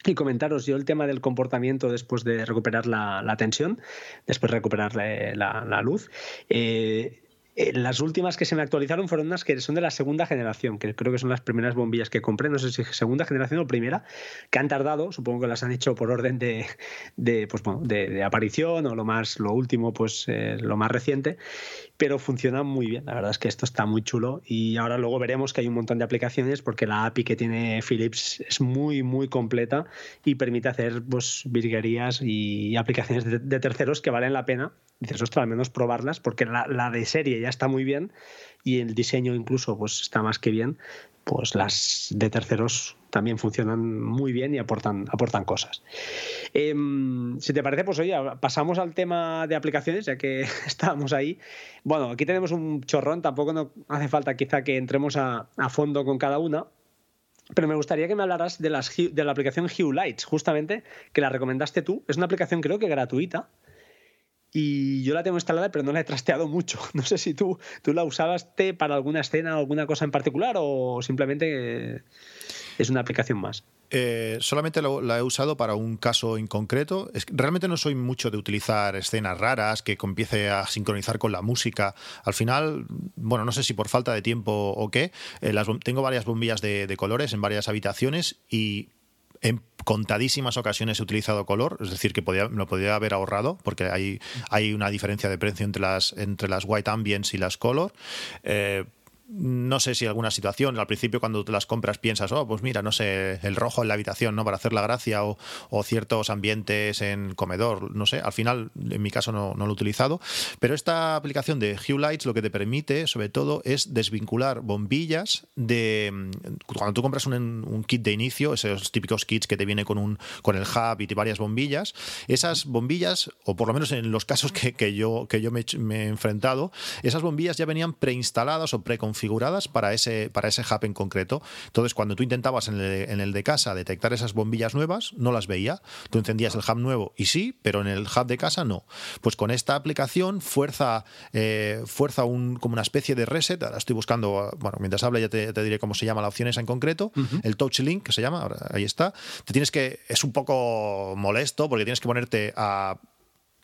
Speaker 3: y comentaros yo el tema del comportamiento después de recuperar la, tensión, después de recuperar la, luz. Eh, eh, las últimas que se me actualizaron fueron unas que son de la segunda generación, que creo que son las primeras bombillas que compré, no sé si segunda generación o primera, que han tardado, supongo que las han hecho por orden de, de, pues, de, aparición o lo más lo último, pues eh, lo más reciente, pero funciona muy bien. La verdad es que esto está muy chulo y ahora luego veremos que hay un montón de aplicaciones porque la API que tiene Philips es muy, muy completa y permite hacer pues, virguerías y aplicaciones de, terceros que valen la pena. Dices, ostras, al menos probarlas porque la, la de serie ya está muy bien y el diseño incluso pues está más que bien, pues las de terceros también funcionan muy bien y aportan, aportan cosas. Em, si te parece, pues oye, pasamos al tema de aplicaciones, ya que estábamos ahí. Bueno, aquí tenemos un chorrón, tampoco no hace falta quizá que entremos a, fondo con cada una, pero me gustaría que me hablaras de, las, de la aplicación Hue Lights, justamente, que la recomendaste tú. Es una aplicación creo que gratuita y yo la tengo instalada, pero no la he trasteado mucho. No sé si tú, tú la usaste para alguna escena o alguna cosa en particular o simplemente es una aplicación más.
Speaker 4: Eh, solamente la he usado para un caso en concreto. Realmente no soy mucho de utilizar escenas raras que empiece a sincronizar con la música. Al final, bueno, no sé si por falta de tiempo o qué, eh, tengo varias bombillas de colores en varias habitaciones y en contadísimas ocasiones he utilizado color, es decir, que podía, lo podría haber ahorrado, porque hay, hay una diferencia de precio entre las, entre las white ambience y las color. Eh, no sé si alguna situación, al principio cuando te las compras piensas, oh, pues mira, no sé, el rojo en la habitación, ¿no? Para hacer la gracia o, ciertos ambientes en comedor, no sé, al final en mi caso no, lo he utilizado, pero esta aplicación de Hue Lights lo que te permite sobre todo es desvincular bombillas de, cuando tú compras un, kit de inicio, esos típicos kits que te viene con, un, con el hub y varias bombillas, esas bombillas, o por lo menos en los casos que, yo, que yo me, me, he enfrentado, esas bombillas ya venían preinstaladas o preconfiguradas configuradas para ese, para ese hub en concreto. Entonces, cuando tú intentabas en el, de casa detectar esas bombillas nuevas, no las veía. Tú encendías el hub nuevo y sí, pero en el hub de casa no. Pues con esta aplicación fuerza, eh, fuerza un, como una especie de reset. Ahora estoy buscando, bueno, mientras hable ya te, diré cómo se llama la opción esa en concreto. El Touch Link, que se llama, ahora, ahí está. Te tienes que, es un poco molesto porque tienes que ponerte a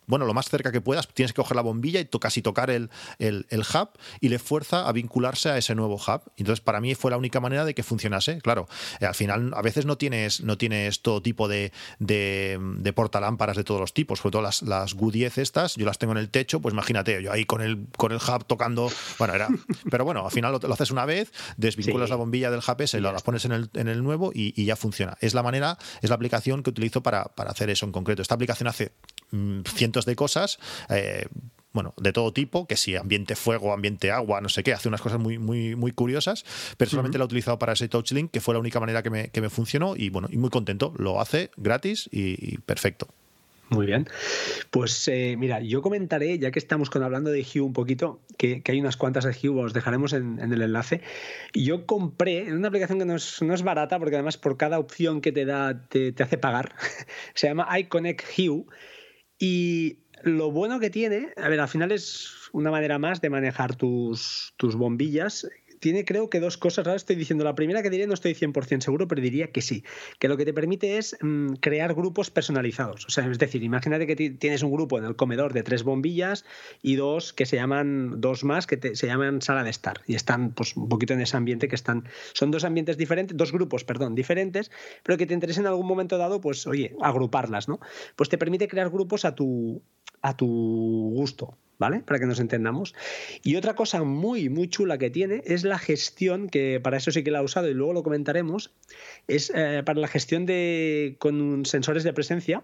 Speaker 4: bueno, lo más cerca que puedas, tienes que coger la bombilla y casi tocar el, el, hub y le fuerza a vincularse a ese nuevo hub. Entonces, para mí fue la única manera de que funcionase. Claro, eh, al final a veces no tienes, no tienes todo tipo de, de, de portalámparas de todos los tipos, sobre todo las, las Q10 estas, yo las tengo en el techo, pues imagínate, yo ahí con el, con el hub tocando, bueno, era, pero bueno, al final lo, haces una vez, desvinculas la bombilla del hub ese, lo, la pones en el, en el nuevo y, ya funciona. Es la manera, es la aplicación que utilizo para, para hacer eso en concreto. Esta aplicación hace cientos de cosas. Eh, bueno, de todo tipo, que si ambiente fuego, ambiente agua, no sé qué, hace unas cosas muy, muy, muy curiosas. Personalmente la he utilizado para ese TouchLink, que fue la única manera que me, que me funcionó y bueno, y muy contento. Lo hace gratis y, perfecto.
Speaker 3: Muy bien. Pues eh, mira, yo comentaré, ya que estamos con, hablando de Hue un poquito, que, hay unas cuantas de Hue, os dejaremos en, el enlace. Yo compré en una aplicación que no es, no es, barata, porque además por cada opción que te da te, te hace pagar. Se llama iConnect Hue. Y lo bueno que tiene, a ver, al final es una manera más de manejar tus, tus bombillas tiene creo que dos cosas. Ahora estoy diciendo, la primera que diría no estoy 100% seguro, pero diría que sí. Que lo que te permite es mm, crear grupos personalizados. O sea, es decir, imagínate que tienes un grupo en el comedor de tres bombillas y dos que se llaman, dos más que se llaman sala de estar. Y están pues un poquito en ese ambiente que están, son dos ambientes diferentes, dos grupos, perdón, diferentes, pero que te interesa en algún momento dado, pues oye, agruparlas, ¿no? Pues te permite crear grupos a tu, a tu gusto. ¿Vale? Para que nos entendamos. Y otra cosa muy, muy chula que tiene es la gestión, que para eso sí que la he usado y luego lo comentaremos, es eh, para la gestión de con sensores de presencia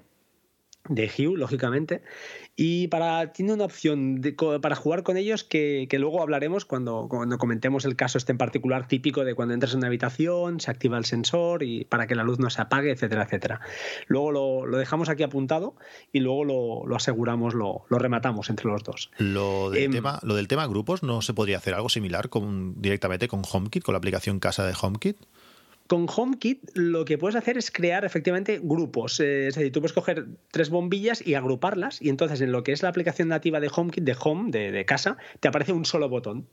Speaker 3: de Hue, lógicamente, y para, tiene una opción para jugar con ellos que, luego hablaremos cuando, cuando, comentemos el caso este en particular típico de cuando entras en una habitación, se activa el sensor y para que la luz no se apague, etcétera, etcétera. Luego lo, dejamos aquí apuntado y luego lo, aseguramos, lo, rematamos entre los dos.
Speaker 4: Lo del, em, tema, lo del tema grupos, ¿no se podría hacer algo similar con, directamente con HomeKit, con la aplicación casa de HomeKit?
Speaker 3: Con HomeKit lo que puedes hacer es crear efectivamente grupos. Eh, es decir, tú puedes coger tres bombillas y agruparlas y entonces en lo que es la aplicación nativa de HomeKit, de Home, de, casa, te aparece un solo botón.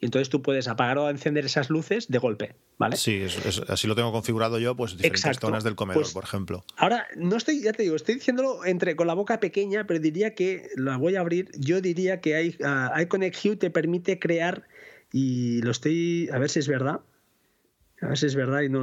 Speaker 3: Y entonces tú puedes apagar o encender esas luces de golpe, ¿vale?
Speaker 4: Sí, así lo tengo configurado yo, pues diferentes zonas del comedor,
Speaker 3: pues
Speaker 4: por ejemplo.
Speaker 3: Ahora, no estoy, ya te digo, estoy diciéndolo entre con la boca pequeña, pero diría que, la voy a abrir, yo diría que hay, uh, iConnect Hue te permite crear, y lo estoy, a ver si es verdad, a ver si es verdad. Y no,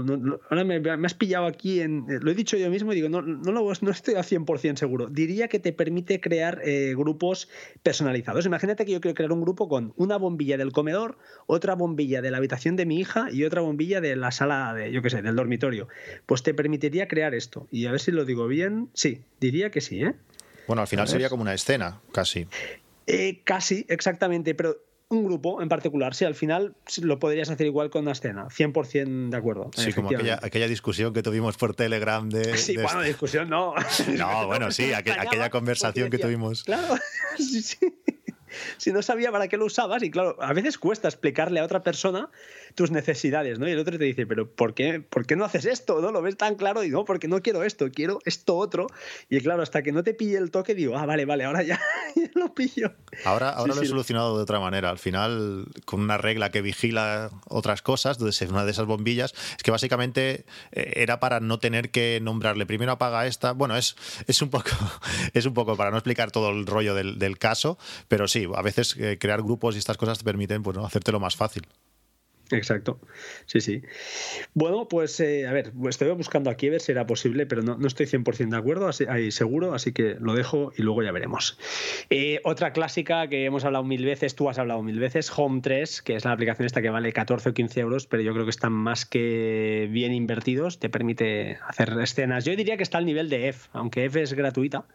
Speaker 3: ahora me, has pillado aquí en. Eh, lo he dicho yo mismo y digo, no, no, lo, no estoy a 100% seguro. Diría que te permite crear eh, grupos personalizados. Imagínate que yo quiero crear un grupo con una bombilla del comedor, otra bombilla de la habitación de mi hija y otra bombilla de la sala de, yo qué sé, del dormitorio. Pues te permitiría crear esto. Y a ver si lo digo bien. Sí, diría que sí, ¿eh?
Speaker 4: Bueno, al final sería como una escena, casi.
Speaker 3: Eh, casi, exactamente, pero un grupo en particular. Sí, al final lo podrías hacer igual con una escena, 100% de acuerdo.
Speaker 4: Sí, como aquella, discusión que tuvimos por Telegram de...
Speaker 3: Sí, bueno, discusión no.
Speaker 4: No, bueno, sí, aquella, conversación que tuvimos.
Speaker 3: Claro, sí, sí si no sabía para qué lo usabas, y claro, a veces cuesta explicarle a otra persona tus necesidades, ¿no? Y el otro te dice, pero ¿por qué, ¿por qué no haces esto? ¿No? Lo ves tan claro y no, porque no quiero esto, quiero esto otro. Y claro, hasta que no te pille el toque, digo, ah, vale, vale, ahora ya, lo pillo.
Speaker 4: Ahora, ahora lo he solucionado de otra manera. Al final, con una regla que vigila otras cosas, entonces una de esas bombillas, es que básicamente eh, era para no tener que nombrarle primero apaga esta. Bueno, es, es un poco, es un poco para no explicar todo el rollo del, del caso, pero sí, a veces eh, crear grupos y estas cosas te permiten pues, hacértelo más fácil.
Speaker 3: Exacto, sí, sí. Bueno, pues eh, a ver, estoy buscando aquí a ver si era posible, pero no, no estoy 100% de acuerdo, así, seguro, así que lo dejo y luego ya veremos. Eh, otra clásica que hemos hablado mil veces, tú has hablado mil veces, Home 3, que es la aplicación esta que vale 14 o 15 euros, pero yo creo que están más que bien invertidos, te permite hacer escenas. Yo diría que está al nivel de F, aunque F es gratuita.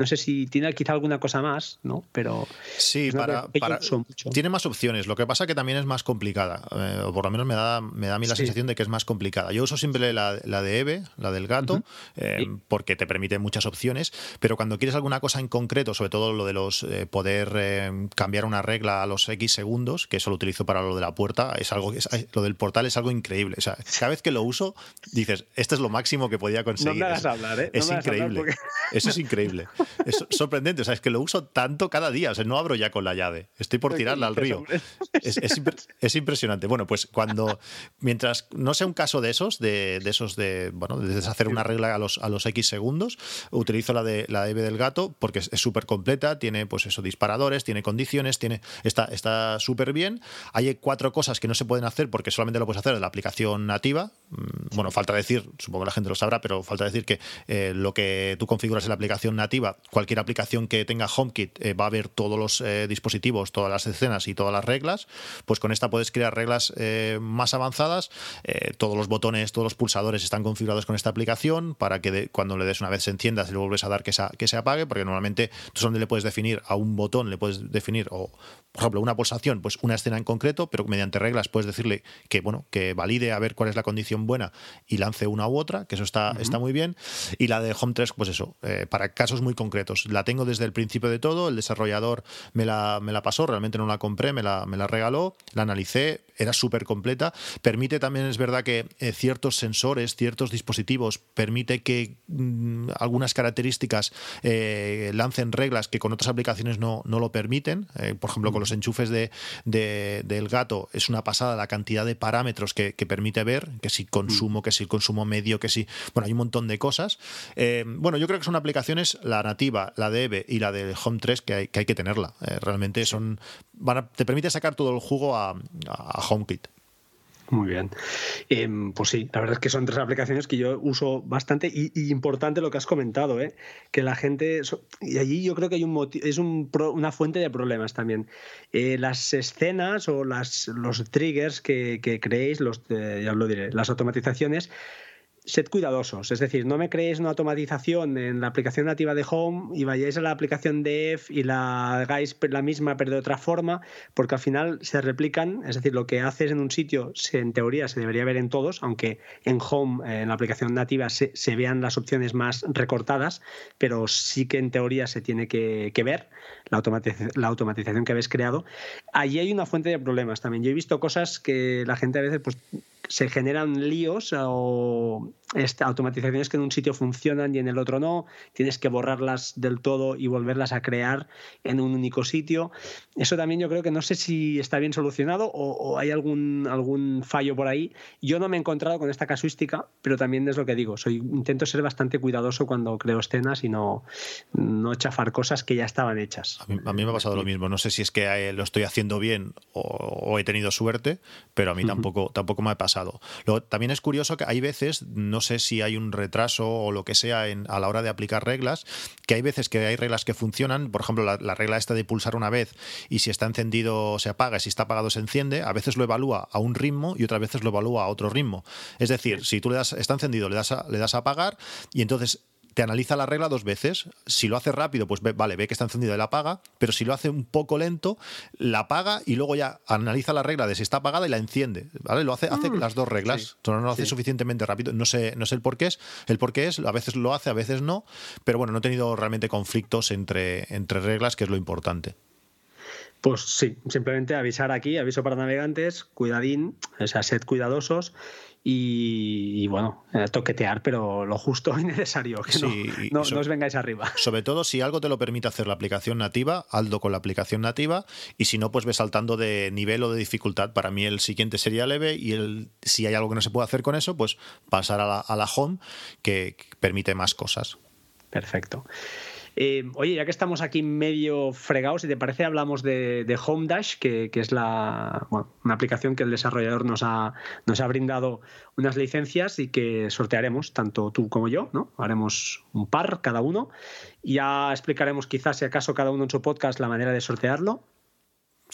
Speaker 3: No sé si tiene quizá alguna cosa más, ¿no? Pero.
Speaker 4: Sí, para, tiene más opciones. Lo que pasa que también es más complicada. Eh, o por lo menos me da, me da a mí la sensación de que es más complicada. Yo uso siempre la, de Eve, la del gato, eh, porque te permite muchas opciones. Pero cuando quieres alguna cosa en concreto, sobre todo lo de los eh, poder cambiar una regla a los X segundos, que eso lo utilizo para lo de la puerta, es algo es, lo del portal es algo increíble. O sea, cada vez que lo uso, dices, este es lo máximo que podía conseguir.
Speaker 3: No me hagas hablar, ¿eh?
Speaker 4: es increíble. Eso es increíble. Es sorprendente, o sea, es que lo uso tanto cada día, o sea, no abro ya con la llave, estoy por tirarla al río. Es, impresionante. Bueno, pues cuando, mientras no sea un caso de esos, de, esos de, bueno, de deshacer una regla a los, a los X segundos, utilizo la de la EVE del gato porque es súper completa, tiene pues eso, disparadores, tiene condiciones, tiene, está súper bien. Hay cuatro cosas que no se pueden hacer porque solamente lo puedes hacer en la aplicación nativa. Mm, bueno, falta decir, supongo que la gente lo sabrá, pero falta decir que eh, lo que tú configuras en la aplicación nativa, cualquier aplicación que tenga HomeKit eh, va a ver todos los eh, dispositivos, todas las escenas y todas las reglas. Pues con esta puedes crear reglas más avanzadas. todos los botones, todos los pulsadores están configurados con esta aplicación para que cuando le des una vez se encienda, si le vuelves a dar que, que se apague, porque normalmente tú donde le puedes definir a un botón, le puedes definir, o por ejemplo, una pulsación, pues una escena en concreto, pero mediante reglas puedes decirle que, bueno, que valide a ver cuál es la condición buena y lance una u otra, que eso está, está muy bien. Y la de Home 3, pues eso, eh, para casos muy concretos. La tengo desde el principio de todo, el desarrollador me la, me la pasó, realmente no la compré, me la, me la regaló, la analicé, era súper completa. Permite también, es verdad que eh, ciertos sensores, ciertos dispositivos, permite que mm, algunas características eh, lancen reglas que con otras aplicaciones no, no lo permiten. por ejemplo, con los enchufes de, del gato es una pasada la cantidad de parámetros que, permite ver, que si consumo, que si consumo medio, que si... Bueno, hay un montón de cosas. Eh, bueno, yo creo que son aplicaciones, la la de EVE y la de Home 3, que hay que, que tenerla. Eh, realmente son... te permite sacar todo el jugo a, a HomeKit.
Speaker 3: Muy bien. Em, pues sí, la verdad es que son tres aplicaciones que yo uso bastante y, importante lo que has comentado, ¿eh? que la gente... Y allí yo creo que hay un es una fuente de problemas también. Eh, las escenas o los triggers que, creéis, los, ya lo diré, las automatizaciones, sed cuidadosos, es decir, no me creéis una automatización en la aplicación nativa de Home y vayáis a la aplicación de F y la hagáis la misma pero de otra forma, porque al final se replican, es decir, lo que haces en un sitio en teoría se debería ver en todos, aunque en Home, en la aplicación nativa, se, vean las opciones más recortadas, pero sí que en teoría se tiene que, ver la, la automatización que habéis creado. Allí hay una fuente de problemas también. Yo he visto cosas que la gente a veces pues se generan líos o automatizaciones que en un sitio funcionan y en el otro no, tienes que borrarlas del todo y volverlas a crear en un único sitio. Eso también yo creo que no sé si está bien solucionado o, hay algún, algún fallo por ahí. Yo no me he encontrado con esta casuística, pero también es lo que digo, soy, intento ser bastante cuidadoso cuando creo escenas y no, no chafar cosas que ya estaban hechas.
Speaker 4: A mí, me ha pasado lo mismo, no sé si es que eh, lo estoy haciendo bien o, he tenido suerte, pero a mí tampoco, tampoco me ha pasado. Luego, también es curioso que hay veces, no no sé si hay un retraso o lo que sea a la hora de aplicar reglas, que hay veces que hay reglas que funcionan, por ejemplo, la, regla esta de pulsar una vez y si está encendido se apaga, si está apagado se enciende, a veces lo evalúa a un ritmo y otras veces lo evalúa a otro ritmo. Es decir, si tú le das, está encendido, le das le das a apagar y entonces te analiza la regla dos veces. Si lo hace rápido, pues ve, vale, ve que está encendida y la apaga, pero si lo hace un poco lento, la apaga y luego ya analiza la regla de si está apagada y la enciende. ¿vale? Lo hace, hace mm. las dos reglas. no lo hace suficientemente rápido. No sé, no sé el por qué es. El por qué es, a veces lo hace, a veces no. Pero bueno, no he tenido realmente conflictos entre, entre reglas, que es lo importante.
Speaker 3: Pues sí, simplemente avisar aquí, aviso para navegantes, cuidadín, o sea, sed cuidadosos y, bueno, eh, toquetear, pero lo justo y necesario, que no, os vengáis arriba.
Speaker 4: Sobre todo si algo te lo permite hacer la aplicación nativa, aldo con la aplicación nativa, y si no, pues ve saltando de nivel o de dificultad. Para mí el siguiente sería leve y el, si hay algo que no se puede hacer con eso, pues pasar a la, a la home, que permite más cosas.
Speaker 3: Perfecto. Eh, oye, ya que estamos aquí medio fregados, si te parece, hablamos de, Home Dash, que, es la, una aplicación que el desarrollador nos ha, nos ha brindado unas licencias y que sortearemos, tanto tú como yo, ¿no? Haremos un par cada uno. Ya explicaremos quizás, si acaso, cada uno en su podcast la manera de sortearlo.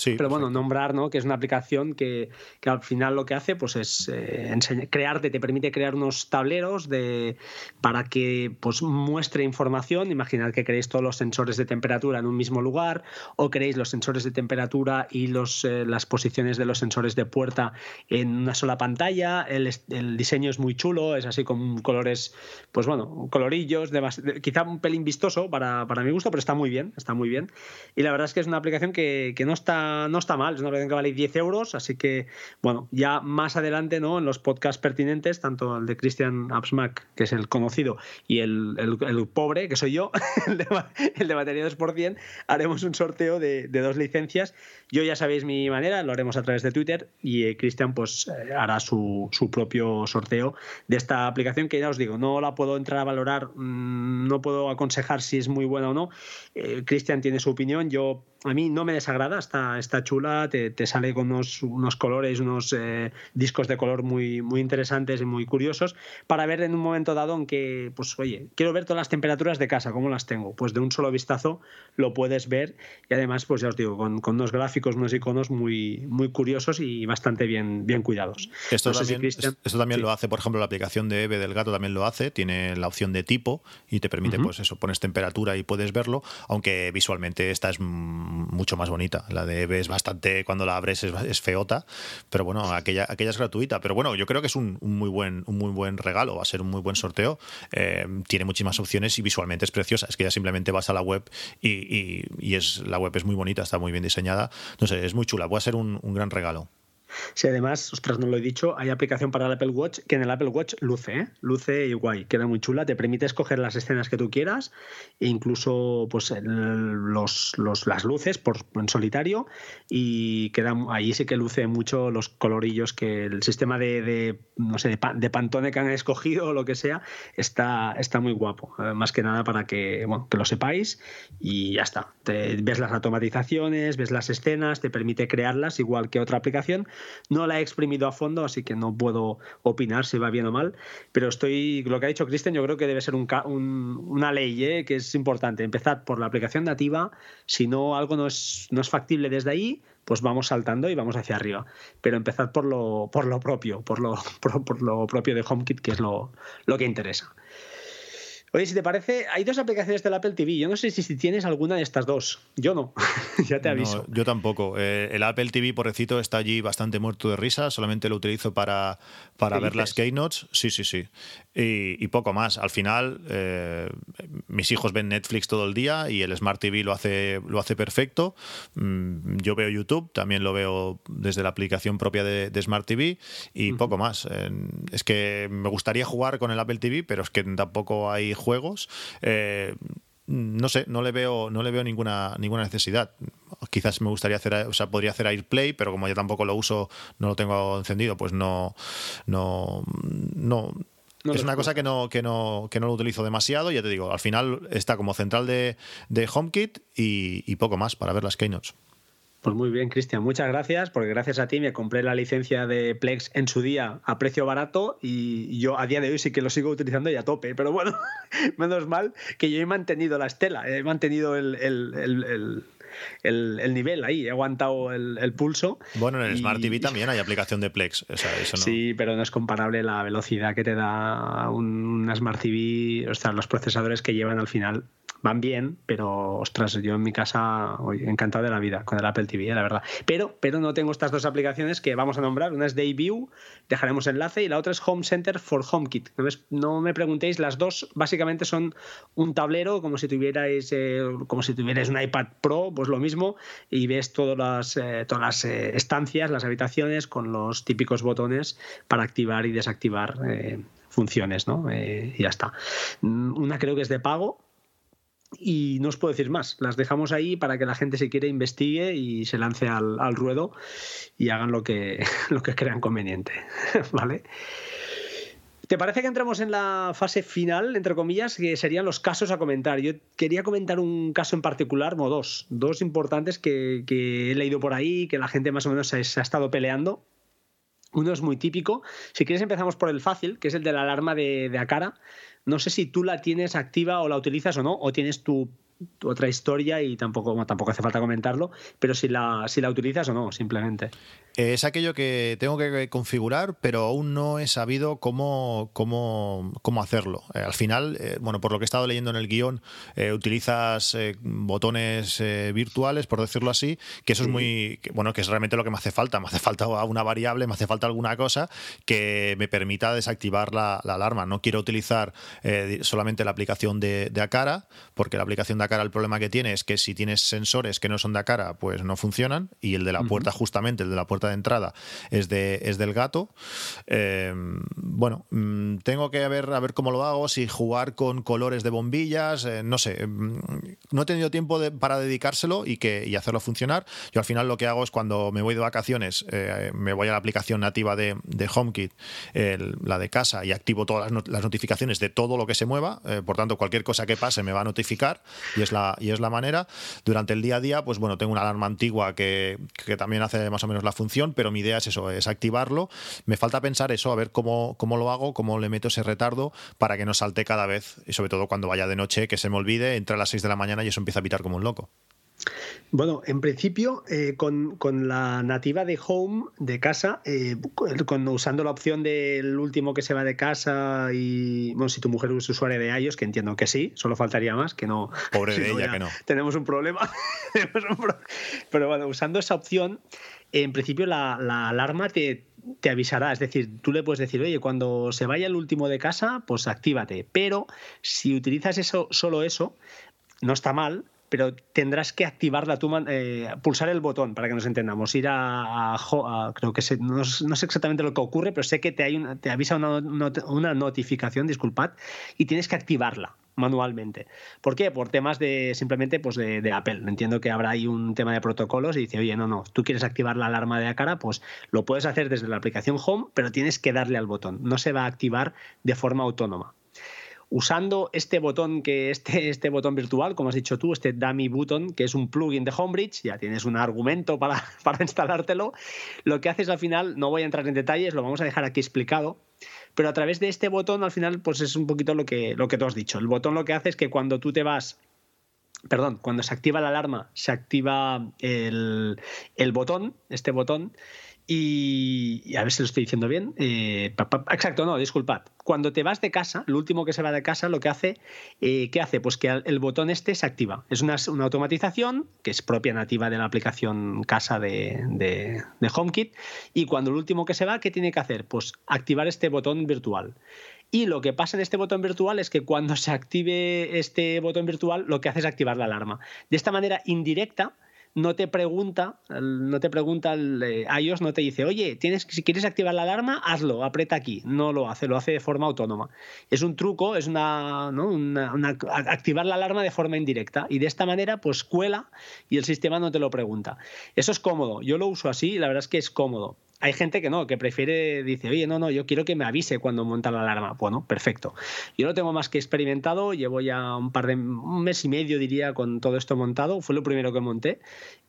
Speaker 3: Pero bueno, nombrar, ¿no? Que es una aplicación que, al final lo que hace pues es eh, crearte, te permite crear unos tableros de, para que pues muestre información. Imaginad que queréis todos los sensores de temperatura en un mismo lugar o queréis los sensores de temperatura y los, eh, las posiciones de los sensores de puerta en una sola pantalla. El, diseño es muy chulo, es así con colores, pues bueno, colorillos, quizá un pelín vistoso para, para mi gusto, pero está muy bien, está muy bien. Y la verdad es que es una aplicación que, que no está no está mal, es una aplicación que vale 10 euros, así que, bueno, ya más adelante, ¿no? En los podcasts pertinentes, tanto el de Christian Absmack, que es el conocido, y el, el, pobre, que soy yo, el de, el de batería 2%, haremos un sorteo de, de, dos licencias. Yo ya sabéis mi manera, lo haremos a través de Twitter, y eh, Christian, pues, eh, hará su, su propio sorteo de esta aplicación, que ya os digo, no la puedo entrar a valorar, mmm, no puedo aconsejar si es muy buena o no. Eh, Christian tiene su opinión, yo a mí no me desagrada, está, está chula, te, te sale con unos, unos colores, unos eh, discos de color muy, muy interesantes y muy curiosos para ver en un momento dado en que, pues oye, quiero ver todas las temperaturas de casa, cómo las tengo. Pues de un solo vistazo lo puedes ver y además, pues ya os digo, con, con unos gráficos, unos iconos muy, muy curiosos y bastante bien, bien cuidados.
Speaker 4: Esto no también, si esto también sí. lo hace, por ejemplo, la aplicación de Eve del gato también lo hace, tiene la opción de tipo y te permite, uh -huh. pues eso, pones temperatura y puedes verlo, aunque visualmente esta es mucho más bonita. La de Eve es bastante, cuando la abres es, feota, pero bueno, aquella, aquella es gratuita. Pero bueno, yo creo que es un, muy, buen, un muy buen regalo, va a ser un muy buen sorteo. Eh, tiene muchísimas opciones y visualmente es preciosa. Es que ya simplemente vas a la web y, y, y, es, la web es muy bonita, está muy bien diseñada. No sé, es muy chula, va a ser un, un gran regalo.
Speaker 3: Si además, ostras, no lo he dicho, hay aplicación para el Apple Watch que en el Apple Watch luce, ¿eh? luce y guay, queda muy chula, te permite escoger las escenas que tú quieras e incluso pues los, los, las luces por, en solitario y queda ahí sí que luce mucho los colorillos que el sistema de, de no sé, de, de, Pantone que han escogido o lo que sea está, está muy guapo, eh, más que nada para que, bueno, que lo sepáis y ya está. Te, ves las automatizaciones, ves las escenas, te permite crearlas igual que otra aplicación no la he exprimido a fondo, así que no puedo opinar si va bien o mal, pero estoy, lo que ha dicho Cristian, yo creo que debe ser un, un, una ley ¿eh? que es importante. Empezar por la aplicación nativa, si no algo no es, no es factible desde ahí, pues vamos saltando y vamos hacia arriba. Pero empezad por lo, por lo propio, por lo, por, por lo propio de HomeKit, que es lo, lo que interesa. Oye, si te parece, hay dos aplicaciones del Apple TV. Yo no sé si, si tienes alguna de estas dos. Yo no. ya te aviso.
Speaker 4: No, yo tampoco. Eh, el Apple TV, pobrecito, está allí bastante muerto de risa. Solamente lo utilizo para, para ver las keynotes. Sí, sí, sí. Y, y poco más. Al final, eh, mis hijos ven Netflix todo el día y el Smart TV lo hace, lo hace perfecto. Mm, yo veo YouTube, también lo veo desde la aplicación propia de, de Smart TV y uh -huh. poco más. Eh, es que me gustaría jugar con el Apple TV, pero es que tampoco hay juegos. Eh, no sé, no le veo, no le veo ninguna, ninguna necesidad. Quizás me gustaría hacer, o sea, podría hacer AirPlay, pero como yo tampoco lo uso, no lo tengo encendido, pues no, no, no, no es una cosa que no, que, no, que no lo utilizo demasiado. Ya te digo, al final está como central de, de HomeKit y, y, poco más para ver las keynotes.
Speaker 3: Pues muy bien, Cristian, muchas gracias, porque gracias a ti me compré la licencia de Plex en su día a precio barato y yo a día de hoy sí que lo sigo utilizando y a tope, pero bueno, menos mal que yo he mantenido la estela, he mantenido el, el, el, el, el, nivel ahí, he aguantado el, pulso.
Speaker 4: Bueno, en el y... Smart TV también hay aplicación de Plex. O sea, eso no...
Speaker 3: Sí, pero no es comparable la velocidad que te da un, una Smart TV, o sea, los procesadores que llevan al final van bien, pero ostras, yo en mi casa encantado de la vida con el Apple TV, la verdad. Pero, pero no tengo estas dos aplicaciones que vamos a nombrar. Una es Dayview, dejaremos enlace, y la otra es Home Center for HomeKit. No me, no me preguntéis, las dos básicamente son un tablero como si tuvierais, eh, como si tuvierais un iPad Pro, pues lo mismo, y ves todas las, eh, todas las eh, estancias, las habitaciones con los típicos botones para activar y desactivar eh, funciones, ¿no? y ya está. Una creo que es de pago, y no os puedo decir más. Las dejamos ahí para que la gente si quiere investigue y se lance al, al ruedo y hagan lo que, lo que crean conveniente. ¿Vale? ¿Te parece que entramos en la fase final, entre comillas, que serían los casos a comentar? Yo quería comentar un caso en particular, o dos, dos importantes que, he leído por ahí, que la gente más o menos se, ha estado peleando. Uno es muy típico. Si quieres empezamos por el fácil, que es el de la alarma de, de Acara. No sé si tú la tienes activa o la utilizas o no, o tienes tu, otra historia y tampoco, bueno, tampoco hace falta comentarlo, pero si la, si la utilizas o no, simplemente.
Speaker 4: Es aquello que tengo que configurar, pero aún no he sabido cómo, cómo, cómo hacerlo. Eh, al final, eh, bueno, por lo que he estado leyendo en el guion, eh, utilizas eh, botones eh, virtuales, por decirlo así, que eso sí. es muy, que, bueno, que es realmente lo que me hace falta. Me hace falta una variable, me hace falta alguna cosa que me permita desactivar la, la alarma. No quiero utilizar solamente la aplicación de, de Acara, porque la aplicación de de cara el problema que tiene es que si tienes sensores que no son de cara, pues no funcionan. Y el de la puerta, justamente, el de la puerta de entrada, es, de, es del gato. Eh, bueno, mm, tengo que ver a ver cómo lo hago, si jugar con colores de bombillas, eh, no sé. Mm, no he tenido tiempo para dedicárselo y, que, y hacerlo funcionar. Yo al final lo que hago es cuando me voy de vacaciones, eh, me voy a la aplicación nativa de, de HomeKit, la de casa, y activo todas las, notificaciones de todo lo que se mueva. por tanto, cualquier cosa que pase me va a notificar y es la, y es la manera. Durante el día a día, pues bueno, tengo una alarma antigua que, que también hace más o menos la función, pero mi idea es eso, es activarlo. Me falta pensar eso, a ver cómo, cómo lo hago, cómo le meto ese retardo para que no salte cada vez, y sobre todo cuando vaya de noche, que se me olvide, entre a las 6 de la mañana y eso empieza a pitar como un loco.
Speaker 3: Bueno, en principio, eh, con, la nativa de Home, de casa, eh, con, usando la opción del último que se va de casa y, bueno, si tu mujer es usuaria de iOS, que entiendo que sí, solo faltaría más, que no.
Speaker 4: Pobre de ella, que no.
Speaker 3: Tenemos un problema. Pero bueno, usando esa opción, en principio la, alarma te, te avisará. Es decir, tú le puedes decir, oye, cuando se vaya el último de casa, pues actívate. Pero si utilizas eso, solo eso, no está mal, pero tendrás que activarla tú, eh, pulsar el botón para que nos entendamos, ir a, creo que no, sé exactamente lo que ocurre, pero sé que te, hay te avisa una, una, notificación, disculpad, y tienes que activarla manualmente. ¿Por qué? Por temas de simplemente pues de, Apple. Entiendo que habrá ahí un tema de protocolos y dice, oye, no, no, tú quieres activar la alarma de la cara, pues lo puedes hacer desde la aplicación Home, pero tienes que darle al botón. No se va a activar de forma autónoma usando este botón que este, este botón virtual, como has dicho tú, este dummy button, que es un plugin de Homebridge, ya tienes un argumento para, para instalártelo, lo que haces al final, no voy a entrar en detalles, lo vamos a dejar aquí explicado, pero a través de este botón al final pues es un poquito lo que, lo que tú has dicho. El botón lo que hace es que cuando tú te vas perdón, cuando se activa la alarma, se activa el, el, botón, este botón, y, a ver si lo estoy diciendo bien. Eh, exacto, no, disculpad. Cuando te vas de casa, lo último que se va de casa, lo que hace, eh, ¿qué hace? Pues que el botón este se activa. Es una, automatización que es propia nativa de la aplicación casa de, de, HomeKit. Y cuando el último que se va, ¿qué tiene que hacer? Pues activar este botón virtual. Y lo que pasa en este botón virtual es que cuando se active este botón virtual, lo que hace es activar la alarma. De esta manera indirecta, no te pregunta, no te pregunta el, eh, iOS, no te dice, oye, tienes, si quieres activar la alarma, hazlo, aprieta aquí. No lo hace, lo hace de forma autónoma. Es un truco, es una, activar la alarma de forma indirecta y de esta manera pues cuela y el sistema no te lo pregunta. Eso es cómodo, yo lo uso así y la verdad es que es cómodo. Hay gente que no, que prefiere, dice, oye, no, no, yo quiero que me avise cuando monta la alarma. Bueno, perfecto. Yo lo tengo más que experimentado, llevo ya un par de, un mes y medio diría con todo esto montado, fue lo primero que monté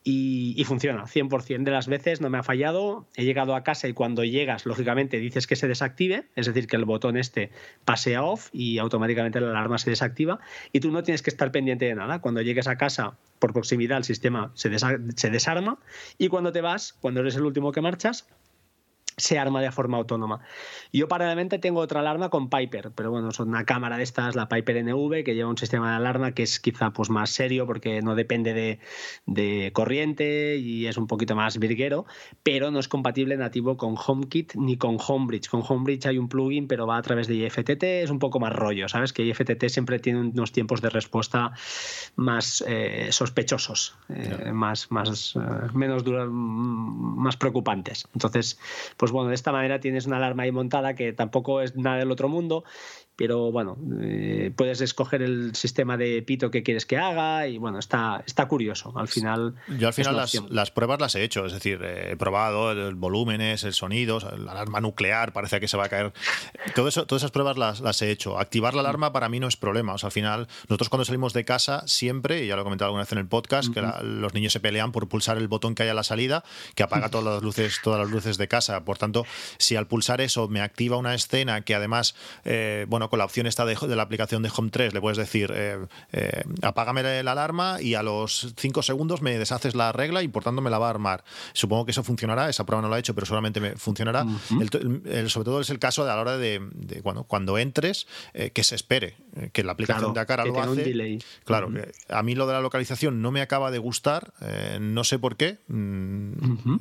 Speaker 3: y, funciona, 100% de las veces no me ha fallado, he llegado a casa y cuando llegas, lógicamente dices que se desactive, es decir, que el botón este pase a off y automáticamente la alarma se desactiva y tú no tienes que estar pendiente de nada. Cuando llegues a casa, por proximidad, el sistema se, se desarma y cuando te vas, cuando eres el último que marchas, se arma de forma autónoma. Yo paralelamente tengo otra alarma con Piper, pero bueno, es una cámara de estas, la Piper NV, que lleva un sistema de alarma que es quizá pues más serio porque no depende de, de corriente y es un poquito más virguero, pero no es compatible nativo con HomeKit ni con Homebridge. Con Homebridge hay un plugin, pero va a través de IFTT, es un poco más rollo, ¿sabes? Que IFTT siempre tiene unos tiempos de respuesta más eh, sospechosos, eh, más, más eh, menos duros, más preocupantes. Entonces, pues pues bueno, de esta manera tienes una alarma ahí montada que tampoco es nada del otro mundo, pero bueno, eh, puedes escoger el sistema de pito que quieres que haga y bueno, está, está curioso. Al final.
Speaker 4: Yo al final las, pruebas las he hecho, es decir, he probado el volúmenes, el sonido, la alarma nuclear, parece que se va a caer. Todo eso, todas esas pruebas las, las he hecho. Activar la alarma para mí no es problema. O sea, al final, nosotros cuando salimos de casa, siempre, y ya lo he comentado alguna vez en el podcast, que los niños se pelean por pulsar el botón que hay a la salida, que apaga todas las luces, todas las luces de casa. Por tanto, si al pulsar eso me activa una escena que además, eh, bueno, con la opción esta de, de, la aplicación de Home 3 le puedes decir eh, eh, apágame la alarma y a los 5 segundos me deshaces la regla y por tanto me la va a armar. Supongo que eso funcionará, esa prueba no la he hecho, pero seguramente me funcionará. sobre todo es el caso de a la hora de, cuando entres, eh, que se espere, que la aplicación de cara lo hace. Claro, a mí lo de la localización no me acaba de gustar, no sé por qué. Mm,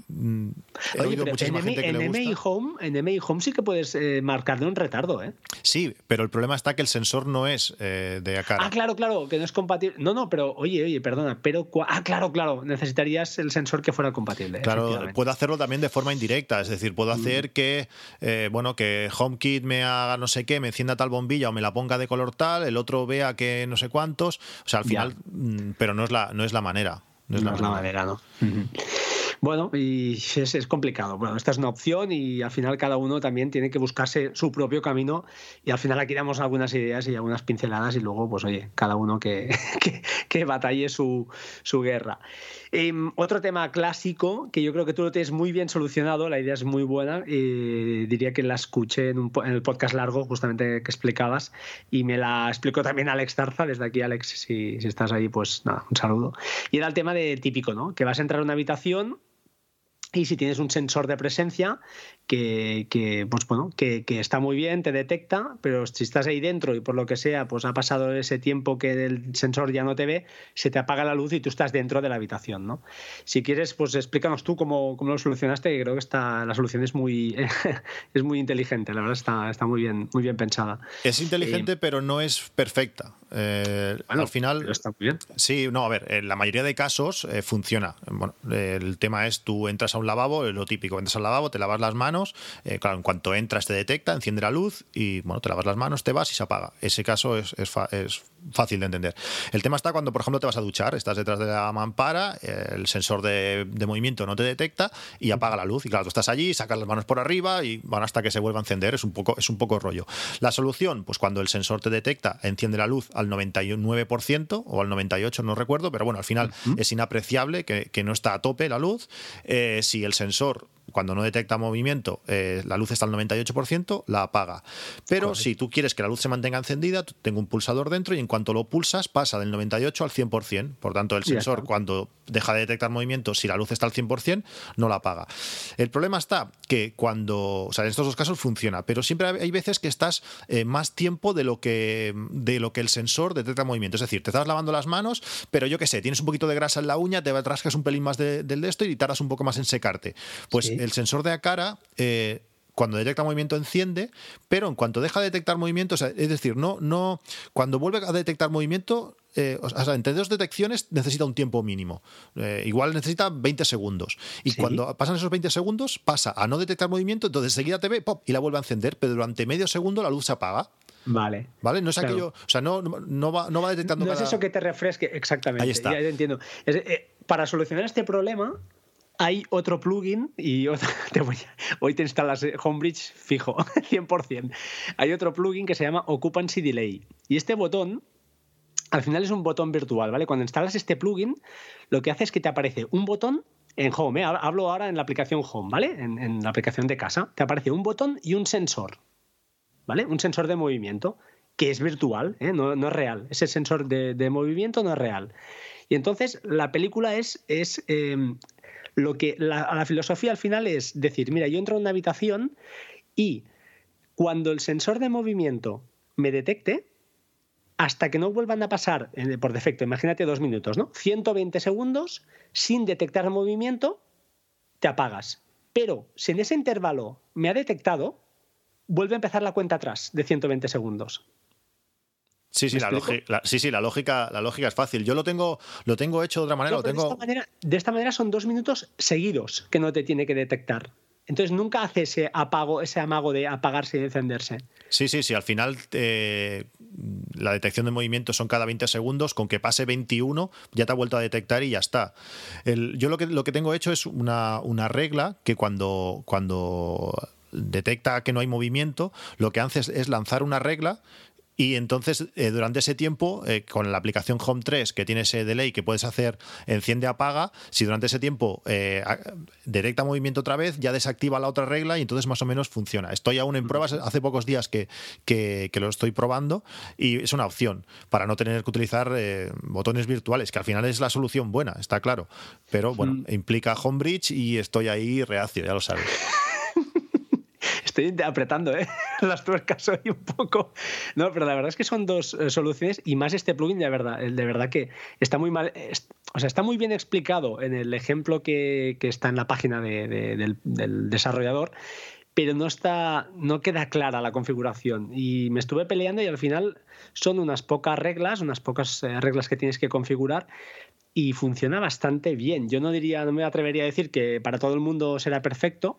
Speaker 4: Mm, he
Speaker 3: Oye,
Speaker 4: oído muchísima
Speaker 3: en,
Speaker 4: gente que
Speaker 3: en
Speaker 4: le
Speaker 3: MI
Speaker 4: gusta.
Speaker 3: Home, en MI Home sí que puedes eh, marcarle un retardo, ¿eh?
Speaker 4: Sí, pero el problema está que el sensor no es eh, de cara.
Speaker 3: Ah, claro, claro, que no es compatible. No, no, pero oye, oye, perdona, pero cua- ah, claro, claro, necesitarías el sensor que fuera compatible.
Speaker 4: Claro, puedo hacerlo también de forma indirecta, es decir, puedo hacer que, eh, bueno, que HomeKit me haga no sé qué, me encienda tal bombilla o me la ponga de color tal, el otro vea que no sé cuántos, o sea, al final, mm, pero no es la, no es la manera. No es
Speaker 3: No
Speaker 4: la
Speaker 3: es la
Speaker 4: manera.
Speaker 3: manera, ¿no? Bueno, y es, es complicado. Bueno, esta es una opción y al final cada uno también tiene que buscarse su propio camino y al final aquí damos algunas ideas y algunas pinceladas y luego, pues oye, cada uno que, que, que batalle su, su guerra. Em, otro tema clásico que yo creo que tú lo tienes muy bien solucionado, la idea es muy buena, eh, diría que la escuché en, un en el podcast largo justamente que explicabas y me la explicó también Alex Tarza, desde aquí Alex, si, si estás ahí, pues nada, un saludo. Y era el tema de típico, ¿no? Que vas a entrar a una habitación y si tienes un sensor de presencia que, que, pues bueno, que, que está muy bien, te detecta, pero si estás ahí dentro y por lo que sea, pues ha pasado ese tiempo que el sensor ya no te ve, se te apaga la luz y tú estás dentro de la habitación, ¿no? Si quieres, pues explícanos tú cómo, cómo lo solucionaste, que creo que está, la solución es muy, es muy inteligente, la verdad está, está muy, bien, muy bien pensada.
Speaker 4: Es inteligente, pero no es perfecta. Eh,
Speaker 3: Bueno,
Speaker 4: al final,
Speaker 3: pero está muy bien.
Speaker 4: Sí, no, a ver, en la mayoría de casos eh, funciona. Bueno, el tema es tú entras a un lavabo, lo típico, entras al lavabo, te lavas las manos, eh, claro, en cuanto entras te detecta, enciende la luz y bueno, te lavas las manos, te vas y se apaga. Ese caso es, es, fa- es fácil de entender. El tema está cuando, por ejemplo, te vas a duchar, estás detrás de la mampara, el sensor de, de movimiento no te detecta y apaga la luz. Y claro, tú estás allí, sacas las manos por arriba y van hasta que se vuelva a encender. Es un poco, es un poco rollo. La solución, pues cuando el sensor te detecta, enciende la luz al 99% o al 98%, no recuerdo, pero bueno, al final es inapreciable que, que no está a tope la luz. Eh, si el sensor cuando no detecta movimiento, eh, la luz está al 98%, la apaga. Pero si tú quieres que la luz se mantenga encendida, tengo un pulsador dentro y en cuanto lo pulsas pasa del 98 al 100%. Por tanto, el sensor cuando deja de detectar movimiento, si la luz está al 100%, no la apaga. El problema está que cuando, o sea, en estos dos casos funciona, pero siempre hay veces que estás eh, más tiempo de lo que de lo que el sensor detecta movimiento. Es decir, te estás lavando las manos, pero yo qué sé, tienes un poquito de grasa en la uña, te rascas un pelín más de- del de esto y tardas un poco más en secarte. Pues
Speaker 3: Sí.
Speaker 4: el sensor de cara eh, cuando detecta movimiento enciende, pero en cuanto deja de detectar movimiento, o sea, es decir, no, no, cuando vuelve a detectar movimiento, eh, o sea, entre dos detecciones necesita un tiempo mínimo. Eh, igual necesita 20 segundos. Y
Speaker 3: Sí.
Speaker 4: cuando pasan esos 20 segundos, pasa a no detectar movimiento, entonces enseguida te ve, pop, y la vuelve a encender, pero durante medio segundo la luz se apaga.
Speaker 3: Vale.
Speaker 4: ¿Vale? No es
Speaker 3: Claro.
Speaker 4: aquello, o sea, no, no, va, no va detectando
Speaker 3: No es eso que te refresque, exactamente.
Speaker 4: Ahí está.
Speaker 3: Ya, entiendo. Es- eh, para solucionar este problema, hay otro plugin y otro- te voy a- hoy te instalas eh, Homebridge fijo, 100%. Hay otro plugin que se llama Occupancy Delay. Y este botón, al final es un botón virtual, ¿vale? Cuando instalas este plugin, lo que hace es que te aparece un botón en Home, ¿eh? hablo ahora en la aplicación Home, ¿vale? En, en la aplicación de casa. Te aparece un botón y un sensor. ¿Vale? Un sensor de movimiento que es virtual, ¿eh? no, no es real. Ese sensor de, de movimiento no es real. Y entonces la película es, es eh, lo que la, la filosofía al final es decir, mira, yo entro a una habitación y cuando el sensor de movimiento me detecte, hasta que no vuelvan a pasar eh, por defecto, imagínate dos minutos, ¿no? 120 segundos sin detectar movimiento, te apagas. Pero si en ese intervalo me ha detectado, vuelve a empezar la cuenta atrás de 120 segundos.
Speaker 4: Sí, sí,
Speaker 3: ¿Me
Speaker 4: la, sí, sí, la lógica, la lógica es fácil. Yo lo tengo, lo tengo hecho de otra manera,
Speaker 3: No,
Speaker 4: lo
Speaker 3: pero
Speaker 4: tengo.
Speaker 3: de, esta manera, de esta manera son dos minutos seguidos que no te tiene que detectar. Entonces nunca hace ese apago, ese amago de apagarse y encenderse.
Speaker 4: Sí, sí, sí. Al final eh, la detección de movimiento son cada 20 segundos. Con que pase 21 ya te ha vuelto a detectar y ya está. El- yo lo que, lo que tengo hecho es una, una regla que cuando, cuando detecta que no hay movimiento, lo que hace es, lanzar una regla. Y entonces, eh, durante ese tiempo, eh, con la aplicación Home 3, que tiene ese delay que puedes hacer enciende, apaga, si durante ese tiempo eh, detecta movimiento otra vez, ya desactiva la otra regla y entonces más o menos funciona. Estoy aún en pruebas, hace pocos días que, que- que lo estoy probando y es una opción para no tener que utilizar eh, botones virtuales, que al final es la solución buena, está claro. Pero bueno, implica Homebridge y estoy ahí reacio, ya lo sabes.
Speaker 3: Estoy apretando ¿eh? las tuercas hoy un poco. No, pero la verdad es que son dos eh, soluciones y más este plugin de verdad. De verdad que está muy mal. o sea, está muy bien explicado en el ejemplo que, está en la página del, desarrollador, pero no está, no queda clara la configuración. Y me estuve peleando y al final son unas pocas reglas, unas pocas eh, reglas que tienes que configurar y funciona bastante bien. Yo no diría, no me atrevería a decir que para todo el mundo será perfecto,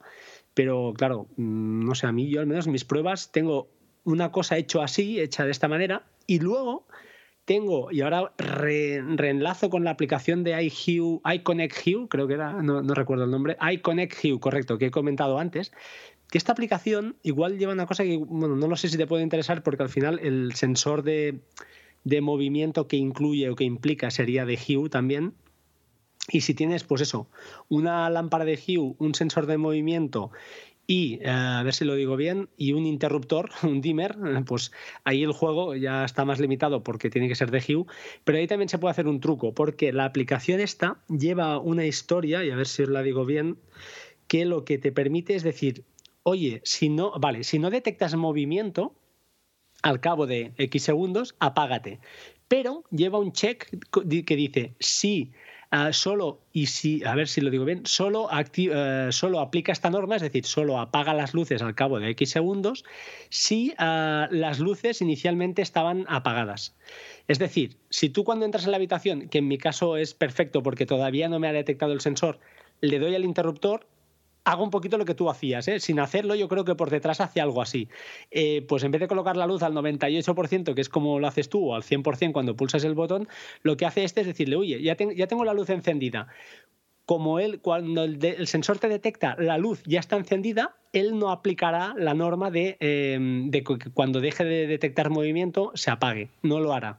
Speaker 3: pero claro, mm, no sé, a mí yo al menos en mis pruebas tengo una cosa hecho así, hecha de esta manera, y luego tengo, y ahora reenlazo con la aplicación de iHue, iConnect Hue, creo que era, no, no recuerdo el nombre, iConnect Hue, correcto, que he comentado antes, que esta aplicación igual lleva una cosa que, bueno, no lo sé si te puede interesar porque al final el sensor de, de movimiento que incluye o que implica sería de Hue también. Y si tienes, pues eso, una lámpara de Hue, un sensor de movimiento y, eh, a ver si lo digo bien, y un interruptor, un dimmer, pues ahí el juego ya está más limitado porque tiene que ser de Hue, pero ahí también se puede hacer un truco, porque la aplicación esta lleva una historia, y a ver si os la digo bien, que lo que te permite es decir, oye, si no, vale, si no detectas movimiento, al cabo de X segundos, apágate. Pero lleva un check que dice, sí, ah, solo, y si, a ver si lo digo bien, solo, eh, solo aplica esta norma, es decir, solo apaga las luces al cabo de X segundos si ah, las luces inicialmente estaban apagadas. Es decir, si tú cuando entras en la habitación, que en mi caso es perfecto porque todavía no me ha detectado el sensor, le doy al interruptor, hago un poquito lo que tú hacías, ¿eh? sin hacerlo yo creo que por detrás hace algo así. Eh, pues en vez de colocar la luz al 98%, que es como lo haces tú, o al 100% cuando pulsas el botón, lo que hace este es decirle, oye, ya, tengo la luz encendida. Como él, cuando el, sensor te detecta la luz ya está encendida, él no aplicará la norma de, eh, de que cuando deje de detectar movimiento se apague. No lo hará.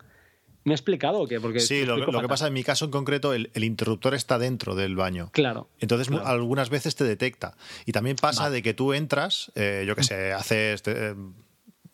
Speaker 3: ¿Me he explicado o qué? Porque
Speaker 4: sí, lo, que pasa en mi caso en concreto, el, interruptor está dentro del baño.
Speaker 3: Claro.
Speaker 4: Entonces algunas veces te detecta. Y también pasa de que tú entras, eh, yo qué sé, haces... Eh,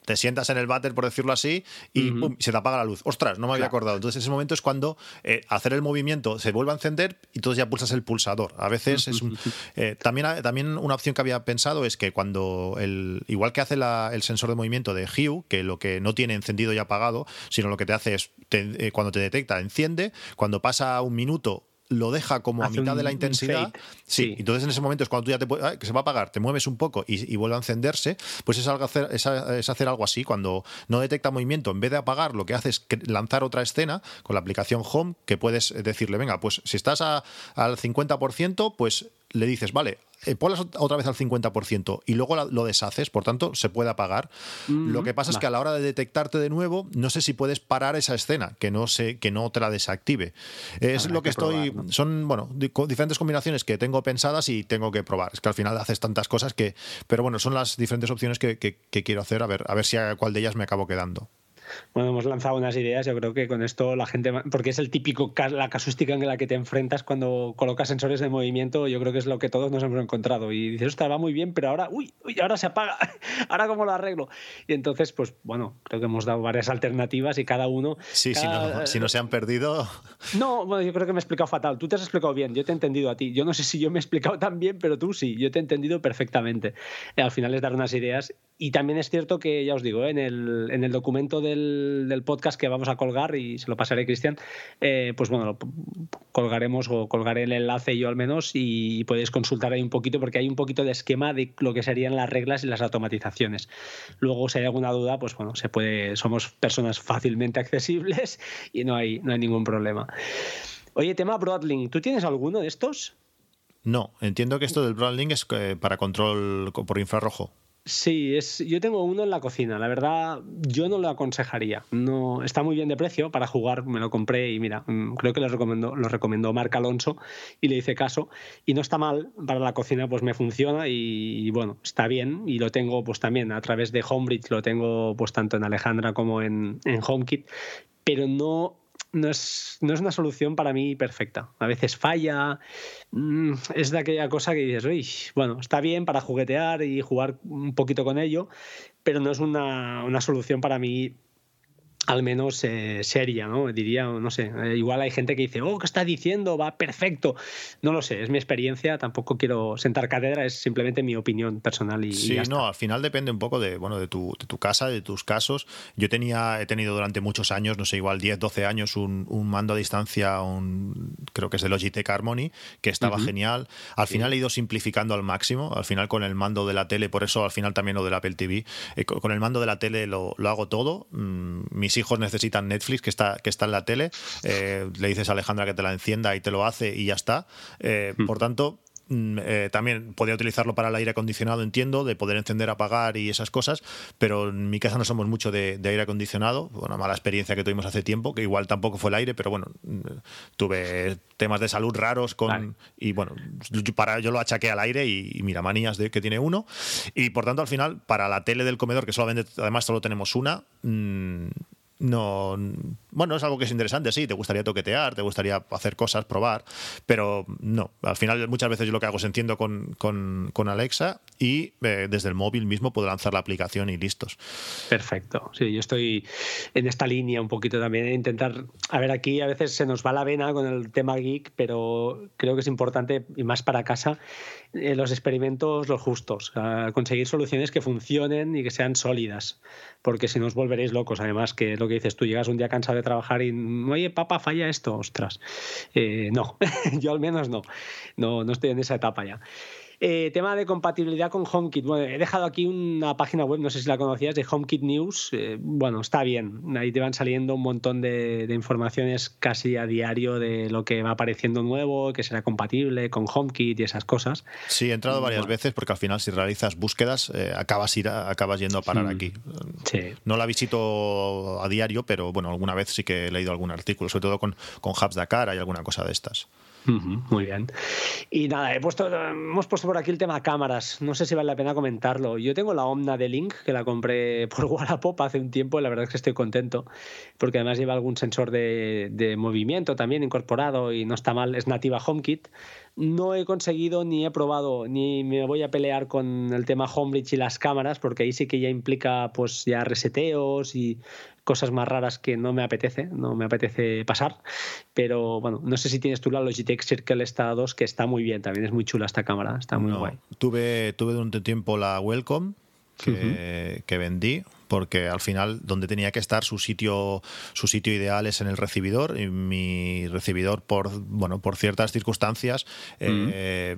Speaker 4: te sientas en el váter, por decirlo así, y se te apaga la luz. Ostras, no me había acordado. Entonces, ese momento es cuando eh, hacer el movimiento se vuelve a encender y entonces ya pulsas el pulsador. A veces es un, eh, también, también una opción que había pensado es que cuando, el, igual que hace el sensor de movimiento de Hue, que lo que no tiene encendido y apagado, sino lo que te hace es, eh, cuando te detecta, enciende, cuando pasa un minuto lo deja como a mitad de la intensidad. Sí, entonces en ese momento es cuando tú ya te que se va a apagar, te mueves un poco y, vuelve a encenderse, pues es, algo hacer, es, hacer algo así. Cuando no detecta movimiento, en vez de apagar, lo que hace es lanzar otra escena con la aplicación Home, que puedes decirle, venga, pues si estás al 50%, pues le dices, vale, eh, ponlas otra vez al 50% y luego lo deshaces, por tanto, se puede apagar. lo que pasa es que a la hora de detectarte de nuevo, no sé si puedes parar esa escena, que no, sé, que no te la desactive. Es lo que, estoy. Son, bueno, diferentes combinaciones que tengo pensadas y tengo que probar. Es que al final haces tantas cosas que. Pero bueno, son las diferentes opciones que, que quiero hacer, a ver, a ver si a cuál de ellas me acabo quedando.
Speaker 3: Bueno, hemos lanzado unas ideas, yo creo que con esto la gente, porque es el típico, la casuística en la que te enfrentas cuando colocas sensores de movimiento, yo creo que es lo que todos nos hemos encontrado. Y dices, ostras, va muy bien, pero ahora, uy, uy, ahora se apaga, ahora cómo lo arreglo. Y entonces, pues bueno, creo que hemos dado varias alternativas y cada uno...
Speaker 4: Sí, si, no, si no se han perdido...
Speaker 3: No, bueno, yo creo que me he explicado fatal. Tú te has explicado bien, yo te he entendido a ti. Yo no sé si yo me he explicado tan bien, pero tú sí, yo te he entendido perfectamente. Al final es dar unas ideas. Y también es cierto que, ya os digo, en, el, en el documento del, del podcast que vamos a colgar y se lo pasaré Cristian, eh, pues bueno, colgaremos o colgaré el enlace yo al menos y, podéis consultar ahí un poquito porque hay un poquito de esquema de lo que serían las reglas y las automatizaciones. Luego, si hay alguna duda, pues bueno, se puede, somos personas fácilmente accesibles y no hay, no hay ningún problema. Oye, tema Broadlink, ¿tú tienes alguno de estos?
Speaker 4: No, entiendo que esto del Broadlink es eh, para control por infrarrojo.
Speaker 3: Sí, es, yo tengo uno en la cocina. La verdad, yo no lo aconsejaría. No, está muy bien de precio para jugar. Me lo compré y mira, mm, creo que lo recomendó, lo recomendó Marc Alonso y le hice caso. Y no está mal para la cocina, pues me funciona y, bueno, está bien. Y lo tengo pues también a través de Homebridge, lo tengo pues tanto en Alejandra como en, en HomeKit. Pero no no es, no es una solución para mí perfecta. A veces falla, mm, es de aquella cosa que dices, uy, bueno, está bien para juguetear y jugar un poquito con ello, pero no es una, una solución para mí al menos eh, seria, ¿no? Diría, no sé, eh, igual hay gente que dice, oh, ¿qué está diciendo? Va perfecto. No lo sé, es mi experiencia, tampoco quiero sentar cátedra, es simplemente mi opinión personal y
Speaker 4: Sí,
Speaker 3: y ya
Speaker 4: no,
Speaker 3: está.
Speaker 4: al final depende un poco de, bueno, de tu, de tu casa, de tus casos. Yo tenía, he tenido durante muchos años, no sé, igual 10, 12 años, un, un mando a distancia, un, creo que es de Logitech Harmony, que estaba genial. Al final he ido simplificando al máximo, al final con el mando de la tele, por eso al final también lo del Apple TV, eh, con el mando de la tele lo, lo hago todo. Mm, mis hijos necesitan Netflix, que está, que está en la tele. Eh, le dices a Alejandra que te la encienda y te lo hace y ya está. Eh, Por tanto, mm, eh, también podría utilizarlo para el aire acondicionado, entiendo, de poder encender, apagar y esas cosas, pero en mi casa no somos mucho de, de aire acondicionado, una mala experiencia que tuvimos hace tiempo, que igual tampoco fue el aire, pero bueno, mm, tuve temas de salud raros con
Speaker 3: Vale.
Speaker 4: y bueno, yo, para, yo lo achaqué al aire y, y mira, manías de que tiene uno, y por tanto al final, para la tele del comedor, que solamente, además solo tenemos una, mm, no bueno es algo que es interesante sí te gustaría toquetear te gustaría hacer cosas probar pero no al final muchas veces yo lo que hago es enciendo con, con, con Alexa y eh, desde el móvil mismo puedo lanzar la aplicación y listos
Speaker 3: Perfecto. Sí, yo estoy en esta línea un poquito también. de Intentar. A ver, aquí a veces se nos va la vena con el tema geek, pero creo que es importante, y más para casa, eh, los experimentos los justos. Conseguir soluciones que funcionen y que sean sólidas. Porque si no os volveréis locos. Además, que lo que dices, tú llegas un día cansado de trabajar y. Oye, papá, falla esto. Ostras. Eh, no, yo al menos no. No, no estoy en esa etapa ya. Eh, tema de compatibilidad con HomeKit. Bueno, he dejado aquí una página web, no sé si la conocías, de HomeKit News. Eh, bueno, está bien. Ahí te van saliendo un montón de, de informaciones casi a diario de lo que va apareciendo nuevo, que será compatible con HomeKit y esas cosas.
Speaker 4: sí he entrado varias
Speaker 3: Bueno.
Speaker 4: veces porque al final si realizas búsquedas eh, acabas ir a- acabas yendo a parar
Speaker 3: Mm.
Speaker 4: aquí
Speaker 3: Sí.
Speaker 4: no la visito a diario pero bueno alguna vez sí que he leído algún artículo sobre todo con, con Hubs Dakar hay alguna cosa de estas
Speaker 3: Muy bien. Y nada, he puesto, hemos puesto por aquí el tema cámaras. No sé si vale la pena comentarlo. Yo tengo la Omna de Link, que la compré por Wallapop hace un tiempo, y la verdad es que estoy contento, porque además lleva algún sensor de, de movimiento también incorporado y no está mal, es nativa HomeKit. No he conseguido ni he probado ni me voy a pelear con el tema Homebridge y las cámaras, porque ahí sí que ya implica pues ya reseteos y cosas más raras que no me apetece, no me apetece pasar. Pero bueno, no sé si tienes tú la Logitech Circle esta 2, que está muy bien, también es muy chula esta cámara, está muy
Speaker 4: No,
Speaker 3: guay.
Speaker 4: Tuve, tuve durante un tiempo la Welcome que, que vendí porque al final donde tenía que estar su sitio su sitio ideal es en el recibidor y mi recibidor por bueno por ciertas circunstancias eh,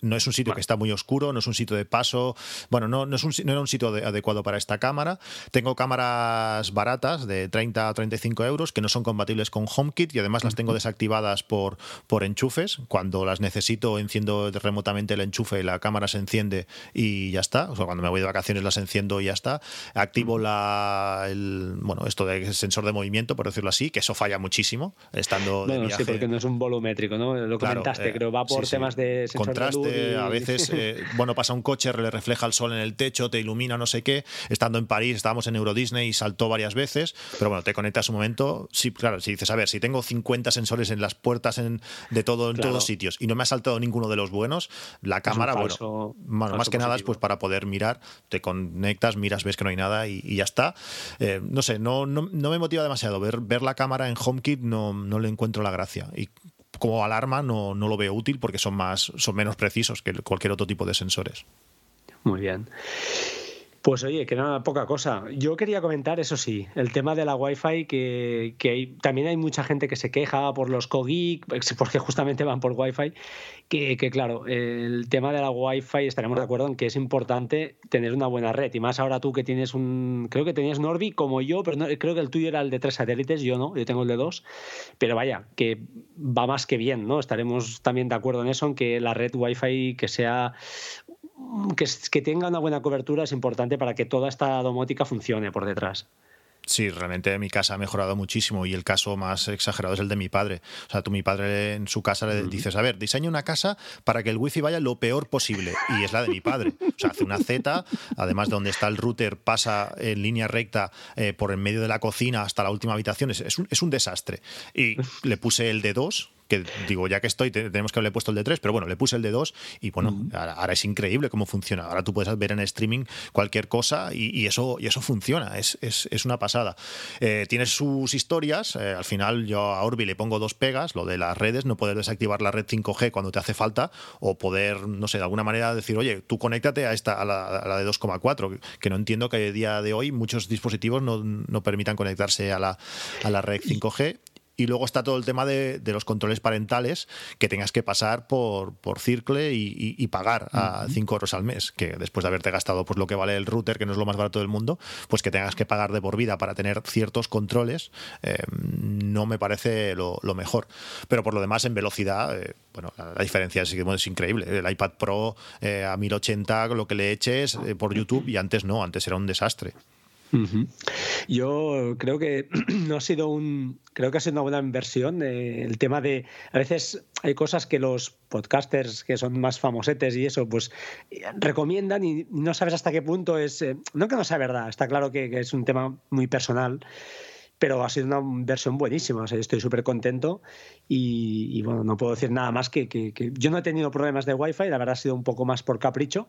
Speaker 4: no es un sitio que está muy oscuro, no es un sitio de paso. Bueno, no, no, es un, no era un sitio de- adecuado para esta cámara. Tengo cámaras baratas de 30 a 35 euros que no son compatibles con HomeKit y además las tengo desactivadas por, por enchufes. Cuando las necesito, enciendo remotamente el enchufe, la cámara se enciende y ya está. O sea, cuando me voy de vacaciones las enciendo y ya está. Activo la, el, bueno, esto de sensor de movimiento, por decirlo así, que eso falla muchísimo estando de
Speaker 3: Bueno,
Speaker 4: viaje.
Speaker 3: sí, porque no es un volumétrico, ¿no? Lo
Speaker 4: Claro,
Speaker 3: comentaste,
Speaker 4: eh,
Speaker 3: creo, va por
Speaker 4: sí, sí.
Speaker 3: temas de sensor
Speaker 4: contraste,
Speaker 3: de luz
Speaker 4: a veces, eh, bueno, pasa un coche, le refleja el sol en el techo, te ilumina, no sé qué. Estando en París, estábamos en Euro Disney y saltó varias veces, pero bueno, te conectas un momento. Sí, claro, si dices, a ver, si tengo 50 sensores en las puertas en, de todo, en
Speaker 3: Claro.
Speaker 4: todos sitios y no me ha saltado ninguno de los buenos, la cámara,
Speaker 3: falso-
Speaker 4: bueno, más que nada es pues para poder mirar, te conectas, miras, ves que no hay nada y, y ya está. Eh, no sé, no, no, no me motiva demasiado. Ver, ver la cámara en HomeKit no, no le encuentro la gracia. Y como alarma no, no lo veo útil porque son más son menos precisos que cualquier otro tipo de sensores.
Speaker 3: Muy bien. Pues oye, que nada, poca cosa. Yo quería comentar, eso sí, el tema de la Wi-Fi, que, hay- también hay mucha gente que se queja por los cogeek, porque justamente van por Wi-Fi, que, claro, el tema de la Wi-Fi estaremos de acuerdo en que es importante tener una buena red, y más ahora tú que tienes un, creo que tenías Norby como yo, pero no- creo que el tuyo era el de tres satélites, yo no, yo tengo el de dos, pero vaya, que va más que bien, ¿no? Estaremos también de acuerdo en eso, en que la red Wi-Fi que sea que, tenga una buena cobertura es importante para que toda esta domótica funcione por detrás.
Speaker 4: Sí, realmente mi casa ha mejorado muchísimo y el caso más exagerado es el de mi padre. O sea, tú mi padre en su casa le dices, a ver, diseña una casa para que el wifi vaya lo peor posible y es la de mi padre. O sea, hace una Z, además de donde está el router pasa en línea recta eh, por en medio de la cocina hasta la última habitación. Es, es un, es un desastre. Y le puse el de 2 que digo, ya que estoy, tenemos que haberle puesto el de 3, pero bueno, le puse el de 2 y bueno, ahora, es increíble cómo funciona. Ahora tú puedes ver en streaming cualquier cosa y, eso, y eso funciona, es, una pasada. Eh, tienes sus historias, eh, al final yo a Orbi le pongo dos pegas, lo de las redes, no poder desactivar la red 5G cuando te hace falta o poder, no sé, de alguna manera decir, oye, tú conéctate a esta a la, de 2,4, que no entiendo que a día de hoy muchos dispositivos no, no permitan conectarse a la, a la red 5G y luego está todo el tema de, los controles parentales que tengas que pasar por, por Circle y, pagar a 5 euros al mes, que después de haberte gastado pues, lo que vale el router, que no es lo más barato del mundo, pues que tengas que pagar de por vida para tener ciertos controles, eh, no me parece lo, mejor. Pero por lo demás, en velocidad, eh, bueno, la, diferencia es, es, increíble. El iPad Pro eh, a 1080, lo que le eches por YouTube, y antes no, antes era un desastre.
Speaker 3: Yo creo que no ha sido un, creo que ha sido una buena inversión. Eh, el tema de, a veces hay cosas que los podcasters que son más famosetes y eso, pues recomiendan y no sabes hasta qué punto es, eh, no que no sea verdad, está claro que, es un tema muy personal pero ha sido una inversión buenísima. O sea, estoy súper contento y, bueno, no puedo decir nada más que, que, que, yo no he tenido problemas de Wi-Fi, la verdad ha sido un poco más por capricho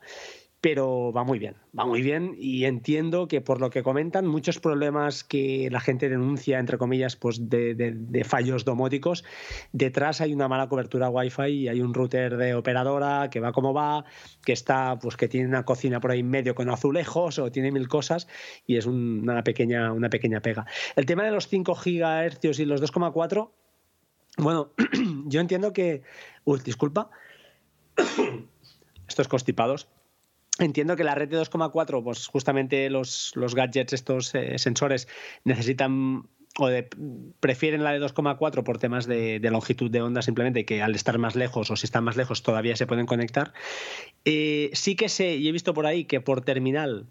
Speaker 3: pero va muy bien, va muy bien y entiendo que por lo que comentan, muchos problemas que la gente denuncia, entre comillas, pues de, fallos domóticos, detrás hay una mala cobertura Wi-Fi y hay un router de operadora que va como va, que está, pues que tiene una cocina por ahí medio con azulejos o tiene mil cosas y es una pequeña, una pequeña pega. El tema de los 5 GHz y los 2,4, bueno, yo entiendo que... Uy, disculpa. Estos constipados Entiendo que la red de 2,4, pues justamente los, los gadgets, estos eh, sensores, necesitan o prefieren la de 2,4 por temas de, longitud de onda simplemente, que al estar más lejos o si están más lejos todavía se pueden conectar. Eh, sí que sé, y he visto por ahí que por terminal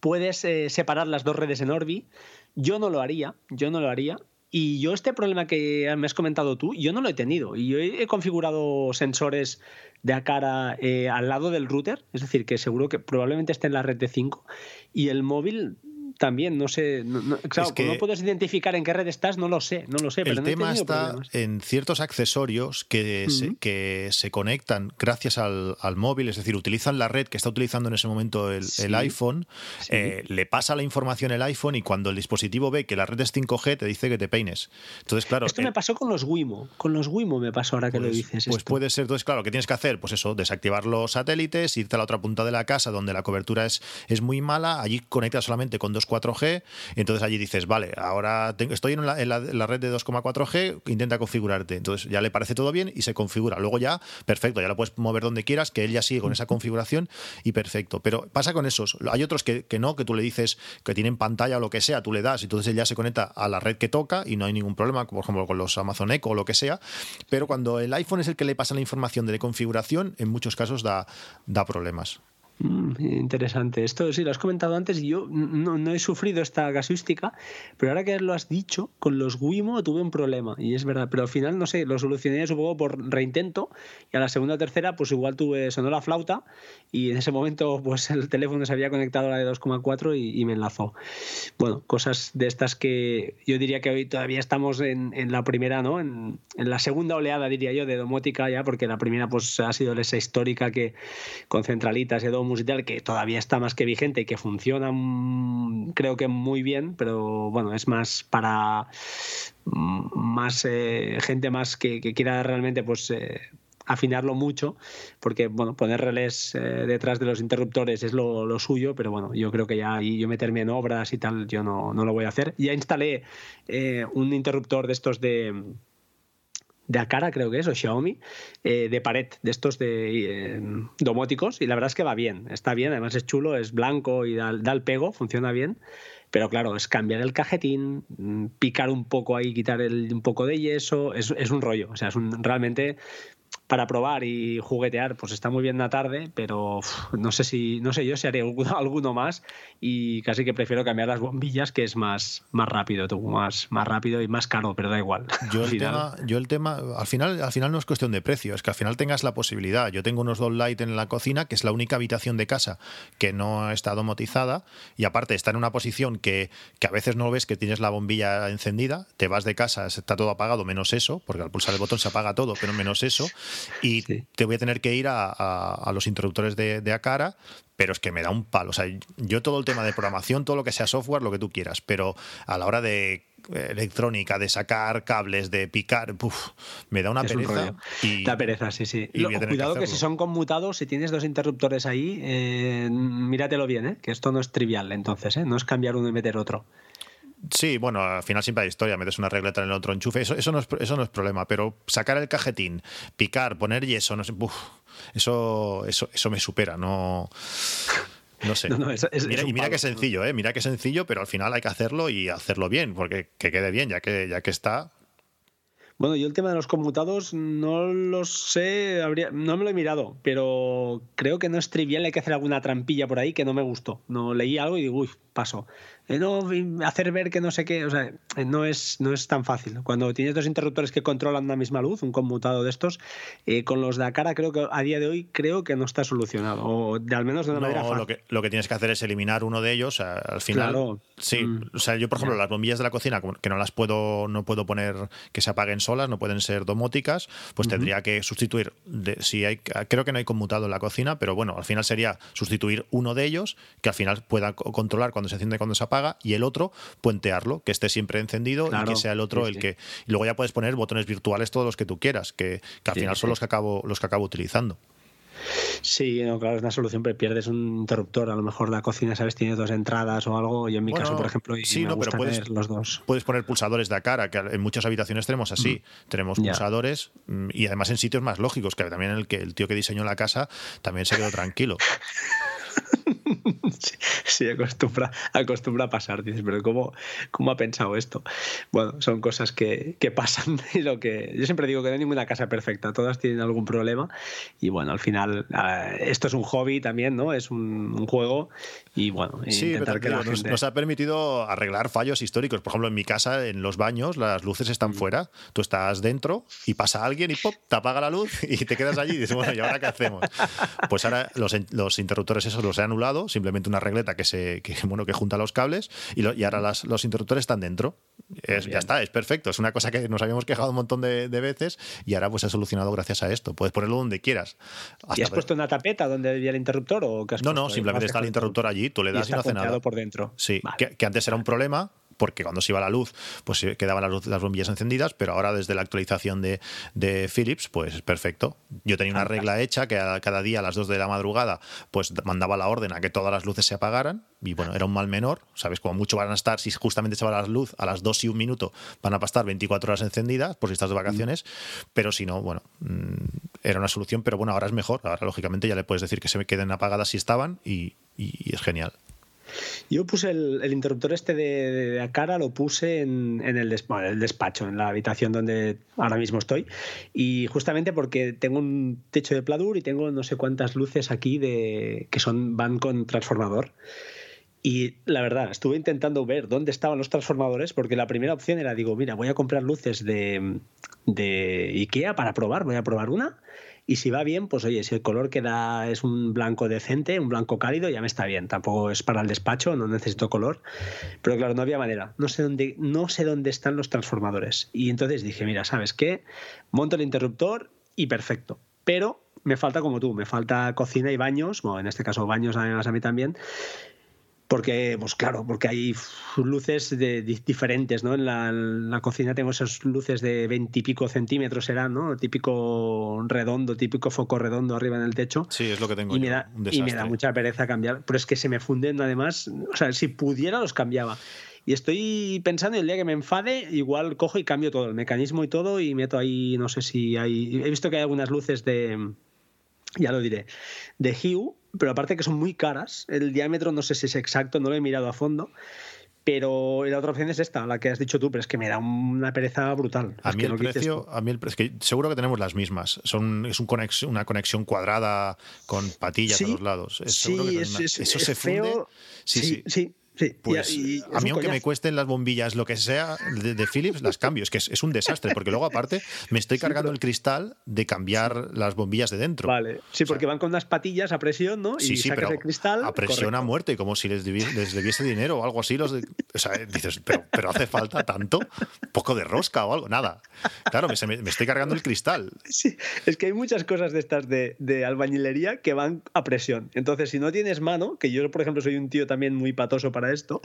Speaker 3: puedes eh, separar las dos redes en Orbi. Yo no lo haría, yo no lo haría. Y yo este problema que me has comentado tú, yo no lo he tenido. Y yo he configurado sensores de a cara eh, al lado del router, es decir, que seguro que probablemente esté en la red de 5 y el móvil también, no sé, claro, que no puedes identificar en qué red estás, no lo sé, no lo sé.
Speaker 4: El tema está en ciertos accesorios que, se, que se conectan gracias al, móvil, es decir, utilizan la red que está utilizando en ese momento el, iPhone, eh, le pasa la información el iPhone y cuando el dispositivo ve que la red es 5G te dice que te peines. Entonces, claro.
Speaker 3: Esto me pasó con los Wimo, con los Wimo me pasó ahora que lo pues, dices.
Speaker 4: Pues puede ser, entonces, claro, ¿qué tienes que hacer? Pues eso, desactivar los satélites, irte a la otra punta de la casa donde la cobertura es, es muy mala, allí conectas solamente con dos 4G, entonces allí dices, vale, ahora estoy en la, red de 2,4G, intenta configurarte. Entonces ya le parece todo bien y se configura. Luego ya, perfecto, ya lo puedes mover donde quieras, que él ya sigue con esa configuración y perfecto. Pero pasa con esos. Hay otros que, no, que tú le dices que tienen pantalla o lo que sea, tú le das y entonces él ya se conecta a la red que toca y no hay ningún problema, por ejemplo con los Amazon Echo o lo que sea. Pero cuando el iPhone es el que le pasa la información de configuración, en muchos casos da, da problemas.
Speaker 3: Mm, interesante. Esto sí, lo has comentado antes y yo no, he sufrido esta casuística, pero ahora que lo has dicho, con los Wimo tuve un problema y es verdad, pero al final, no sé, lo solucioné supongo por reintento y a la segunda o tercera pues igual tuve, sonó la flauta y en ese momento pues el teléfono se había conectado a la de 2,4 y, me enlazó. Bueno, cosas de estas que yo diría que hoy todavía estamos en, la primera, ¿no? En, la segunda oleada, diría yo, de domótica ya, porque la primera pues ha sido esa histórica que con centralitas y musical que todavía está más que vigente y que funciona mm, creo que muy bien, pero bueno, es más para mm, más eh, gente más que, quiera realmente pues eh, afinarlo mucho, porque bueno, poner relés eh, detrás de los interruptores es lo, suyo, pero bueno, yo creo que ya y yo meterme en obras y tal, yo no, no lo voy a hacer. Ya instalé un interruptor de estos de de Akara, creo que es, o Xiaomi, eh, de pared, de estos de eh, domóticos, y la verdad es que va bien, está bien, además es chulo, es blanco y da, el pego, funciona bien, pero claro, es cambiar el cajetín, mm, picar un poco ahí, quitar el, un poco de yeso, es, un rollo, o sea, es un, realmente para probar y juguetear, pues está muy bien la tarde, pero no sé si, no sé yo si haré alguno, más y casi que prefiero cambiar las bombillas, que es más, más rápido, más, más rápido y más caro, pero da igual.
Speaker 4: Yo el, tema, yo el tema, al final, al final no es cuestión de precio, es que al final tengas la posibilidad. Yo tengo unos dos light en la cocina, que es la única habitación de casa que no está domotizada y aparte está en una posición que, que a veces no ves que tienes la bombilla encendida, te vas de casa, está todo apagado, menos eso, porque al pulsar el botón se apaga todo, pero menos eso y te voy a tener que ir a, los interruptores de, de Acara pero es que me da un palo. O sea, yo todo el tema de programación, todo lo que sea software, lo que tú quieras, pero a la hora de eh, electrónica, de sacar cables, de picar, me da una pereza.
Speaker 3: Y, da pereza, sí, sí. cuidado que, si son conmutados, si tienes dos interruptores ahí, eh, míratelo bien, ¿eh? que esto no es trivial entonces, ¿eh? no es cambiar uno y meter otro.
Speaker 4: Sí, bueno, al final siempre hay historia, metes una regleta en el otro enchufe, eso, eso, no, es, eso no es problema, pero sacar el cajetín, picar, poner yeso, no sé, eso, eso, eso me supera, no... No sé. y mira que sencillo, ¿eh? Mira que sencillo, pero al final hay que hacerlo y hacerlo bien, porque que quede bien, ya que, ya que está,
Speaker 3: bueno, yo el tema de los conmutados no lo sé, habría, no me lo he mirado, pero creo que no es trivial, hay que hacer alguna trampilla por ahí que no me gustó. No leí algo y digo, uy, paso. Eh, no, hacer ver que no sé qué, o sea, no es, no es tan fácil. Cuando tienes dos interruptores que controlan una misma luz, un conmutado de estos, eh, con los de la cara creo que a día de hoy creo que no está solucionado, o de, al menos de una manera fácil.
Speaker 4: Lo que, lo que tienes que hacer es eliminar uno de ellos, al final. Claro. Sí, mm. o sea, yo por ejemplo las bombillas de la cocina que no las puedo, no puedo poner que se apaguen solas, no pueden ser domóticas, pues tendría que sustituir, de, si hay, creo que no hay conmutado en la cocina, pero bueno, al final sería sustituir uno de ellos que al final pueda controlar cuando se enciende y cuando se apaga y el otro puentearlo, que esté siempre encendido y que sea el otro el que. Y luego ya puedes poner botones virtuales todos los que tú quieras, que, al final son los que acabo, los que acabo utilizando.
Speaker 3: Sí, claro, es una solución, pero pierdes un interruptor. A lo mejor la cocina, ¿sabes? Tiene dos entradas o algo. Y en mi caso, por ejemplo, y sí, no, pero puedes, los dos.
Speaker 4: Puedes poner pulsadores de cara, que en muchas habitaciones tenemos así. Mm. Tenemos pulsadores mm, y además en sitios más lógicos, que también el que el tío que diseñó la casa también se quedó tranquilo.
Speaker 3: sí, acostumbra, acostumbra a pasar. Dices, pero ¿cómo, ¿cómo ha pensado esto? Bueno, son cosas que, que, pasan y lo que. Yo siempre digo que no hay ninguna casa perfecta, todas tienen algún problema. Y bueno, al final, eh, esto es un hobby también, ¿no? Es un, juego. Y bueno,
Speaker 4: intentar que nos, ha permitido arreglar fallos históricos. Por ejemplo, en mi casa, en los baños, las luces están mm. fuera, tú estás dentro y pasa alguien y ¡pop! te apaga la luz y te quedas allí y dices, bueno, ¿y ahora qué hacemos? Pues ahora los, los interruptores esos los he anulado, simplemente una regleta que se bueno que junta los cables y, y ahora los interruptores están dentro. ya está, es perfecto. Es una cosa que nos habíamos quejado un montón de, veces y ahora pues se ha solucionado gracias a esto. Puedes ponerlo donde quieras.
Speaker 3: ¿Y has puesto una tapeta donde había el interruptor o
Speaker 4: No, no, simplemente está el interruptor allí, tú le das y, no hace nada.
Speaker 3: por dentro.
Speaker 4: Sí, que, antes era un problema porque cuando se iba la luz, pues quedaban las, las bombillas encendidas, pero ahora desde la actualización de, de Philips, pues perfecto. Yo tenía una regla hecha que cada día a las 2 de la madrugada, pues mandaba la orden a que todas las luces se apagaran, y bueno, era un mal menor, ¿sabes? Como mucho van a estar, si justamente se va la luz a las 2 y un minuto, van a pasar 24 horas encendidas, por si estás de vacaciones, pero si no, bueno, mm, era una solución, pero bueno, ahora es mejor, ahora lógicamente ya le puedes decir que se queden apagadas si estaban y es genial.
Speaker 3: Yo puse el, interruptor este de, de, cara, lo puse en, el, despacho, en la habitación donde ahora mismo estoy. Y justamente porque tengo un techo de pladur y tengo no sé cuántas luces aquí de, que son, van con transformador. Y la verdad, estuve intentando ver dónde estaban los transformadores, porque la primera opción era, digo, mira, voy a comprar luces de, de IKEA para probar, voy a probar una y si va bien, pues oye, si el color que da es un blanco decente, un blanco cálido, ya me está bien. Tampoco es para el despacho, no necesito color. Pero claro, no había manera. No sé dónde, no sé dónde están los transformadores. Y entonces dije, mira, ¿sabes qué? Monto el interruptor y perfecto. Pero me falta como tú, me falta cocina y baños, bueno, en este caso baños además a mí también, porque, pues claro, porque hay luces de, diferentes, ¿no? En la, cocina tengo esas luces de veintipico centímetros, serán, ¿no? Típico redondo, típico foco redondo arriba en el techo.
Speaker 4: Sí, es lo que tengo
Speaker 3: y Me da, y me da mucha pereza cambiar, pero es que se me funden además, o sea, si pudiera los cambiaba. Y estoy pensando, el día que me enfade, igual cojo y cambio todo, el mecanismo y todo, y meto ahí, no sé si hay... He visto que hay algunas luces de... Ya lo diré, de Hue, pero aparte que son muy caras, el diámetro no sé si es exacto, no lo he mirado a fondo, Pero la otra opción es esta, la que has dicho tú, pero es que me da una pereza brutal.
Speaker 4: A
Speaker 3: Es
Speaker 4: mí,
Speaker 3: que
Speaker 4: el precio, a mí el precio, que seguro que tenemos las mismas. Son, es un conex- una conexión cuadrada con patillas
Speaker 3: Sí,
Speaker 4: a los lados. Es seguro que
Speaker 3: es, es-
Speaker 4: eso
Speaker 3: es
Speaker 4: se funde. Sí, sí.
Speaker 3: sí, sí. Y-
Speaker 4: Pues
Speaker 3: y- y
Speaker 4: a mí,
Speaker 3: un
Speaker 4: aunque me cuesten las bombillas, lo que sea, de, de Philips, las cambio. Es que es, es un desastre, porque luego, aparte, me estoy cargando
Speaker 3: pero-
Speaker 4: el cristal de cambiar las bombillas de dentro.
Speaker 3: Vale, sí,
Speaker 4: O sea,
Speaker 3: porque van con unas patillas a presión, ¿no?
Speaker 4: Sí,
Speaker 3: y
Speaker 4: sí,
Speaker 3: sacas
Speaker 4: pero
Speaker 3: el cristal.
Speaker 4: a presión a muerte, como si les, debi- les debiese dinero o algo así. Los de- o sea, dices, pero, pero hace falta tanto, poco de rosca o algo, nada. Claro, me, se me- me estoy cargando el cristal.
Speaker 3: Sí, es que hay muchas cosas de estas de, de albañilería que van a presión. Entonces, si no tienes mano, que yo, por ejemplo, soy un tío también muy patoso para esto,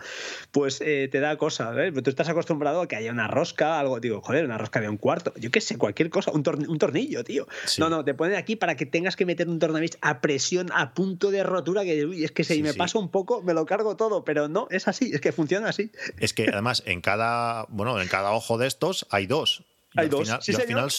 Speaker 3: pues eh, te da cosa. ¿ves? Pero tú estás acostumbrado a que haya una rosca, algo, digo, joder, una rosca de un cuarto, yo qué sé, cualquier cosa, un, torni- un tornillo, tío.
Speaker 4: Sí.
Speaker 3: No, no, te ponen aquí para que tengas que meter un tornavís a presión, a punto de rotura, que uy, es que si
Speaker 4: Sí,
Speaker 3: me
Speaker 4: sí.
Speaker 3: paso un poco, me lo cargo todo, pero no, es así, es que funciona así.
Speaker 4: Es que además en cada, bueno, en cada ojo de estos hay dos. Yo
Speaker 3: Hay
Speaker 4: al
Speaker 3: dos,
Speaker 4: Final,
Speaker 3: sí,
Speaker 4: yo,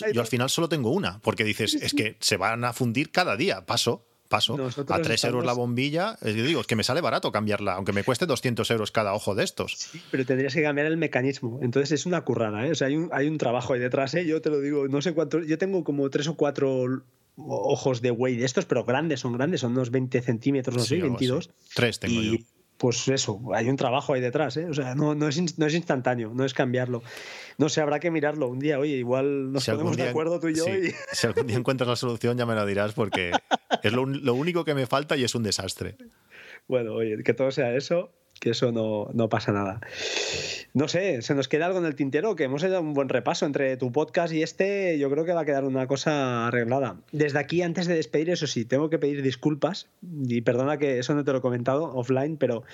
Speaker 4: al yo final solo tengo una, porque dices, es que se van a fundir cada día. Paso, paso.
Speaker 3: Nosotros
Speaker 4: a 3 euros la bombilla. Es que digo, es que me sale barato cambiarla, aunque me cueste 200 euros cada ojo de estos.
Speaker 3: Sí, pero tendrías que cambiar el mecanismo. Entonces es una currada, ¿eh? O sea, hay un, hay un trabajo ahí detrás, ¿eh? Yo te lo digo, no sé cuánto. Yo tengo como tres o cuatro ojos de Wade de estos, pero grandes, son grandes, son unos 20 centímetros, no
Speaker 4: Sí,
Speaker 3: sé,
Speaker 4: así.
Speaker 3: 22.
Speaker 4: Tres tengo
Speaker 3: y
Speaker 4: yo.
Speaker 3: Pues eso, hay un trabajo ahí detrás, ¿eh? O sea, no, no, es, no es instantáneo, no es cambiarlo. No sé, habrá que mirarlo un día. Oye, igual nos
Speaker 4: Si
Speaker 3: ponemos de acuerdo tú y yo.
Speaker 4: sí,
Speaker 3: y-
Speaker 4: si algún día encuentras la solución, ya me la dirás, porque es lo, lo único que me falta y es un desastre.
Speaker 3: Bueno, oye, que todo sea eso, que eso no, no pasa nada. No sé, se nos queda algo en el tintero, que hemos hecho un buen repaso entre tu podcast y este, yo creo que va a quedar una cosa arreglada. Desde aquí, antes de despedir, eso sí, tengo que pedir disculpas, y perdona que eso no te lo he comentado offline, pero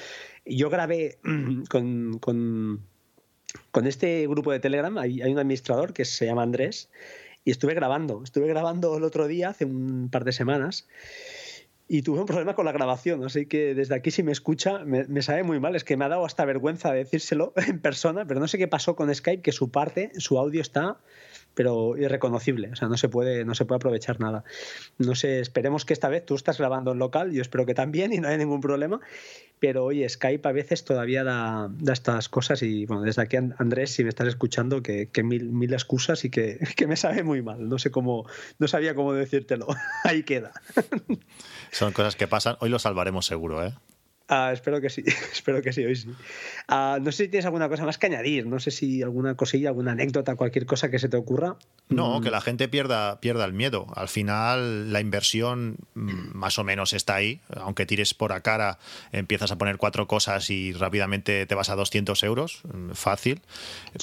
Speaker 3: yo grabé con, con, con este grupo de Telegram, hay, hay un administrador que se llama Andrés, y estuve grabando, estuve grabando el otro día, hace un par de semanas, y tuve un problema con la grabación, así que desde aquí si me escucha me, sabe muy mal, es que me ha dado hasta vergüenza decírselo en persona, pero no sé qué pasó con Skype, que su parte, su audio está pero irreconocible, o sea, no se puede no se puede aprovechar nada. No sé, esperemos que esta vez tú estás grabando en local, yo espero que también y no haya ningún problema, pero oye, Skype a veces todavía da, da estas cosas y bueno, desde aquí Andrés, si me estás escuchando, que, que mil, mil excusas y que, que me sabe muy mal, no sé cómo, no sabía cómo decírtelo, ahí queda.
Speaker 4: Son cosas que pasan. Hoy lo salvaremos seguro, ¿eh?
Speaker 3: Ah, espero que sí, espero que sí, hoy sí. Ah, no sé si tienes alguna cosa más que añadir, no sé si alguna cosilla, alguna anécdota, cualquier cosa que se te ocurra.
Speaker 4: No,
Speaker 3: Mm,
Speaker 4: que la gente pierda, pierda el miedo. Al final, la inversión mm, más o menos está ahí. Aunque tires por a cara, empiezas a poner cuatro cosas y rápidamente te vas a 200 euros. mm, Fácil.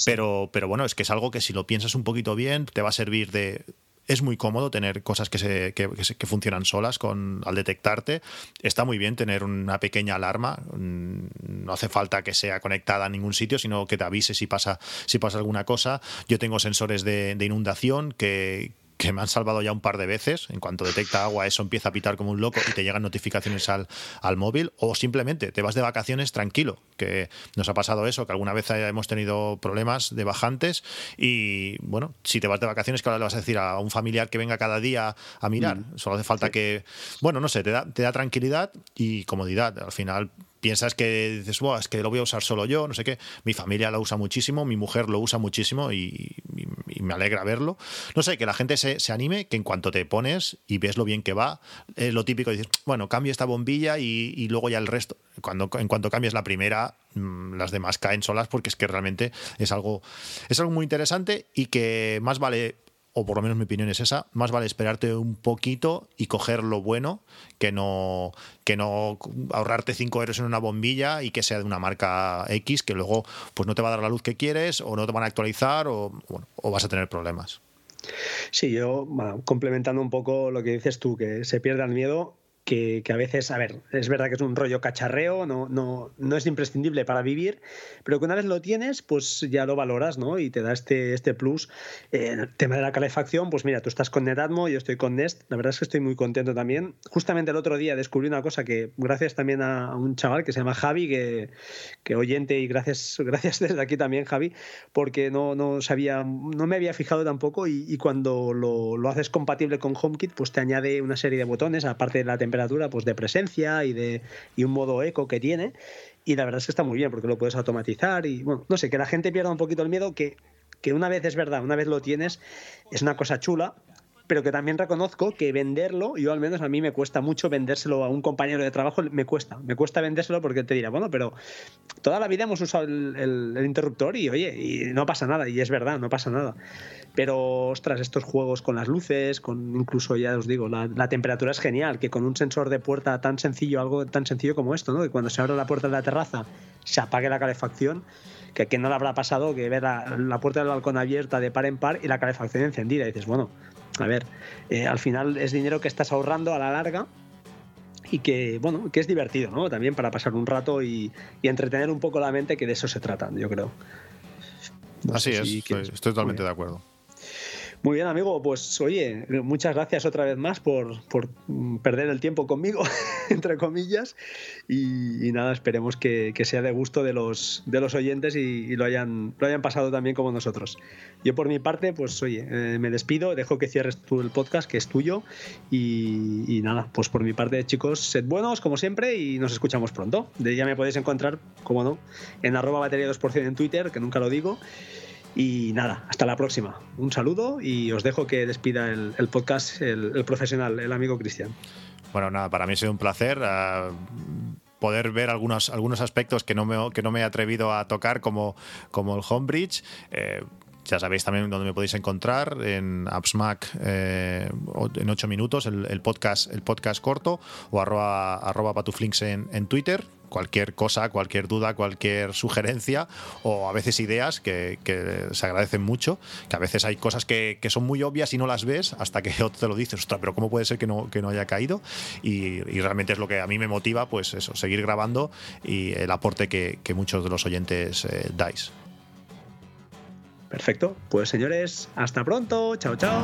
Speaker 4: Pero, pero bueno, es que es algo que si lo piensas un poquito bien, te va a servir de. Es muy cómodo tener cosas que, se, que, que se- que funcionan solas con, al detectarte. Está muy bien tener una pequeña alarma. mm, No hace falta que sea conectada a ningún sitio, sino que te avise si pasa, si pasa alguna cosa. Yo tengo sensores de, de inundación que, que me han salvado ya un par de veces. En cuanto detecta agua, eso empieza a pitar como un loco y te llegan notificaciones al, al móvil. O simplemente te vas de vacaciones tranquilo, que nos ha pasado eso, que alguna vez hemos tenido problemas de bajantes. Y bueno, si te vas de vacaciones, que ahora le vas a decir a un familiar que venga cada día a mirar. Solo hace falta que, bueno, no sé, te da, te da tranquilidad y comodidad. Al final piensas que dices, "Buah, es que lo voy a usar solo yo, no sé qué. Mi familia lo usa muchísimo, mi mujer lo usa muchísimo y, me alegra verlo. No sé, que la gente se, se anime, que en cuanto te pones y ves lo bien que va, es lo típico, dices, bueno, cambio esta bombilla y, y luego ya el resto. Cuando, en cuanto cambias la primera, mm, las demás caen solas porque es que realmente es algo, es algo muy interesante y que más vale o por lo menos mi opinión es esa, más vale esperarte un poquito y coger lo bueno que no, que no ahorrarte 5 euros en una bombilla y que sea de una marca X que luego pues no te va a dar la luz que quieres o no te van a actualizar o, bueno, o vas a tener problemas.
Speaker 3: Sí, yo, complementando un poco lo que dices tú, que se pierda el miedo, que, que a veces, a ver, es verdad que es un rollo cacharreo, no, no, no es imprescindible para vivir, pero que una vez lo tienes, pues ya lo valoras, ¿no? Y te da este, este plus. Eh, el tema de la calefacción, pues mira, tú estás con Netatmo, yo estoy con Nest, la verdad es que estoy muy contento también. Justamente el otro día descubrí una cosa que, gracias también a un chaval que se llama Javi, que, que oyente, y gracias, gracias desde aquí también, Javi, porque no, no sabía, no me había fijado tampoco, y, y cuando lo, lo haces compatible con HomeKit, pues te añade una serie de botones, aparte de la temperatura, pues de presencia y de y un modo eco que tiene. y la verdad es que está muy bien porque lo puedes automatizar y bueno, no sé, que la gente pierda un poquito el miedo que que una vez es verdad, una vez lo tienes, es una cosa chula, pero que también reconozco que venderlo, yo al menos a mí me cuesta mucho vendérselo a un compañero de trabajo, me cuesta, me cuesta vendérselo porque te dirá, bueno, pero toda la vida hemos usado el, interruptor y oye, y no pasa nada, y es verdad, no pasa nada. Pero, ostras, estos juegos con las luces, con incluso, ya os digo, la, temperatura es genial, que con un sensor de puerta tan sencillo, algo tan sencillo como esto, ¿no? Que cuando se abre la puerta de la terraza se apague la calefacción, que a quien no le habrá pasado que ver la, la puerta del balcón abierta de par en par y la calefacción encendida. Y dices, bueno, a ver, eh, al final es dinero que estás ahorrando a la larga y que, bueno, que es divertido, ¿no? También para pasar un rato y, entretener un poco la mente, que de eso se trata, yo creo.
Speaker 4: Así es, estoy, totalmente de acuerdo.
Speaker 3: Muy bien, amigo. Pues oye, muchas gracias otra vez más por, perder el tiempo conmigo, entre comillas. Y, nada, esperemos que, sea de gusto de los, de los oyentes y, lo, hayan, lo hayan pasado también como nosotros. Yo por mi parte, pues oye, eh, me despido, dejo que cierres tú el podcast, que es tuyo. Y, nada, pues por mi parte, chicos, sed buenos como siempre y nos escuchamos pronto. De ya me podéis encontrar, como no, en arroba batería 2% en Twitter, que nunca lo digo. Y nada, hasta la próxima. Un saludo y os dejo que despida el, podcast el, profesional, el amigo Cristian.
Speaker 4: Bueno, nada, para mí ha sido un placer. Eh, poder ver algunos, algunos aspectos que no, me, que no me he atrevido a tocar como, como el Homebridge. Eh, ya sabéis también dónde me podéis encontrar en AppsMac eh, en 8 minutos, el, podcast, el podcast corto, o arroba, arroba patuflinks en, en Twitter cualquier cosa, cualquier duda, cualquier sugerencia o a veces ideas que, se agradecen mucho, que a veces hay cosas que, son muy obvias y no las ves hasta que otro te lo dices, ostras, pero ¿cómo puede ser que no, que no haya caído? Y, realmente es lo que a mí me motiva, pues eso, seguir grabando y el aporte que, muchos de los oyentes eh, dais.
Speaker 3: Perfecto. Pues señores, hasta pronto. Chao, chao.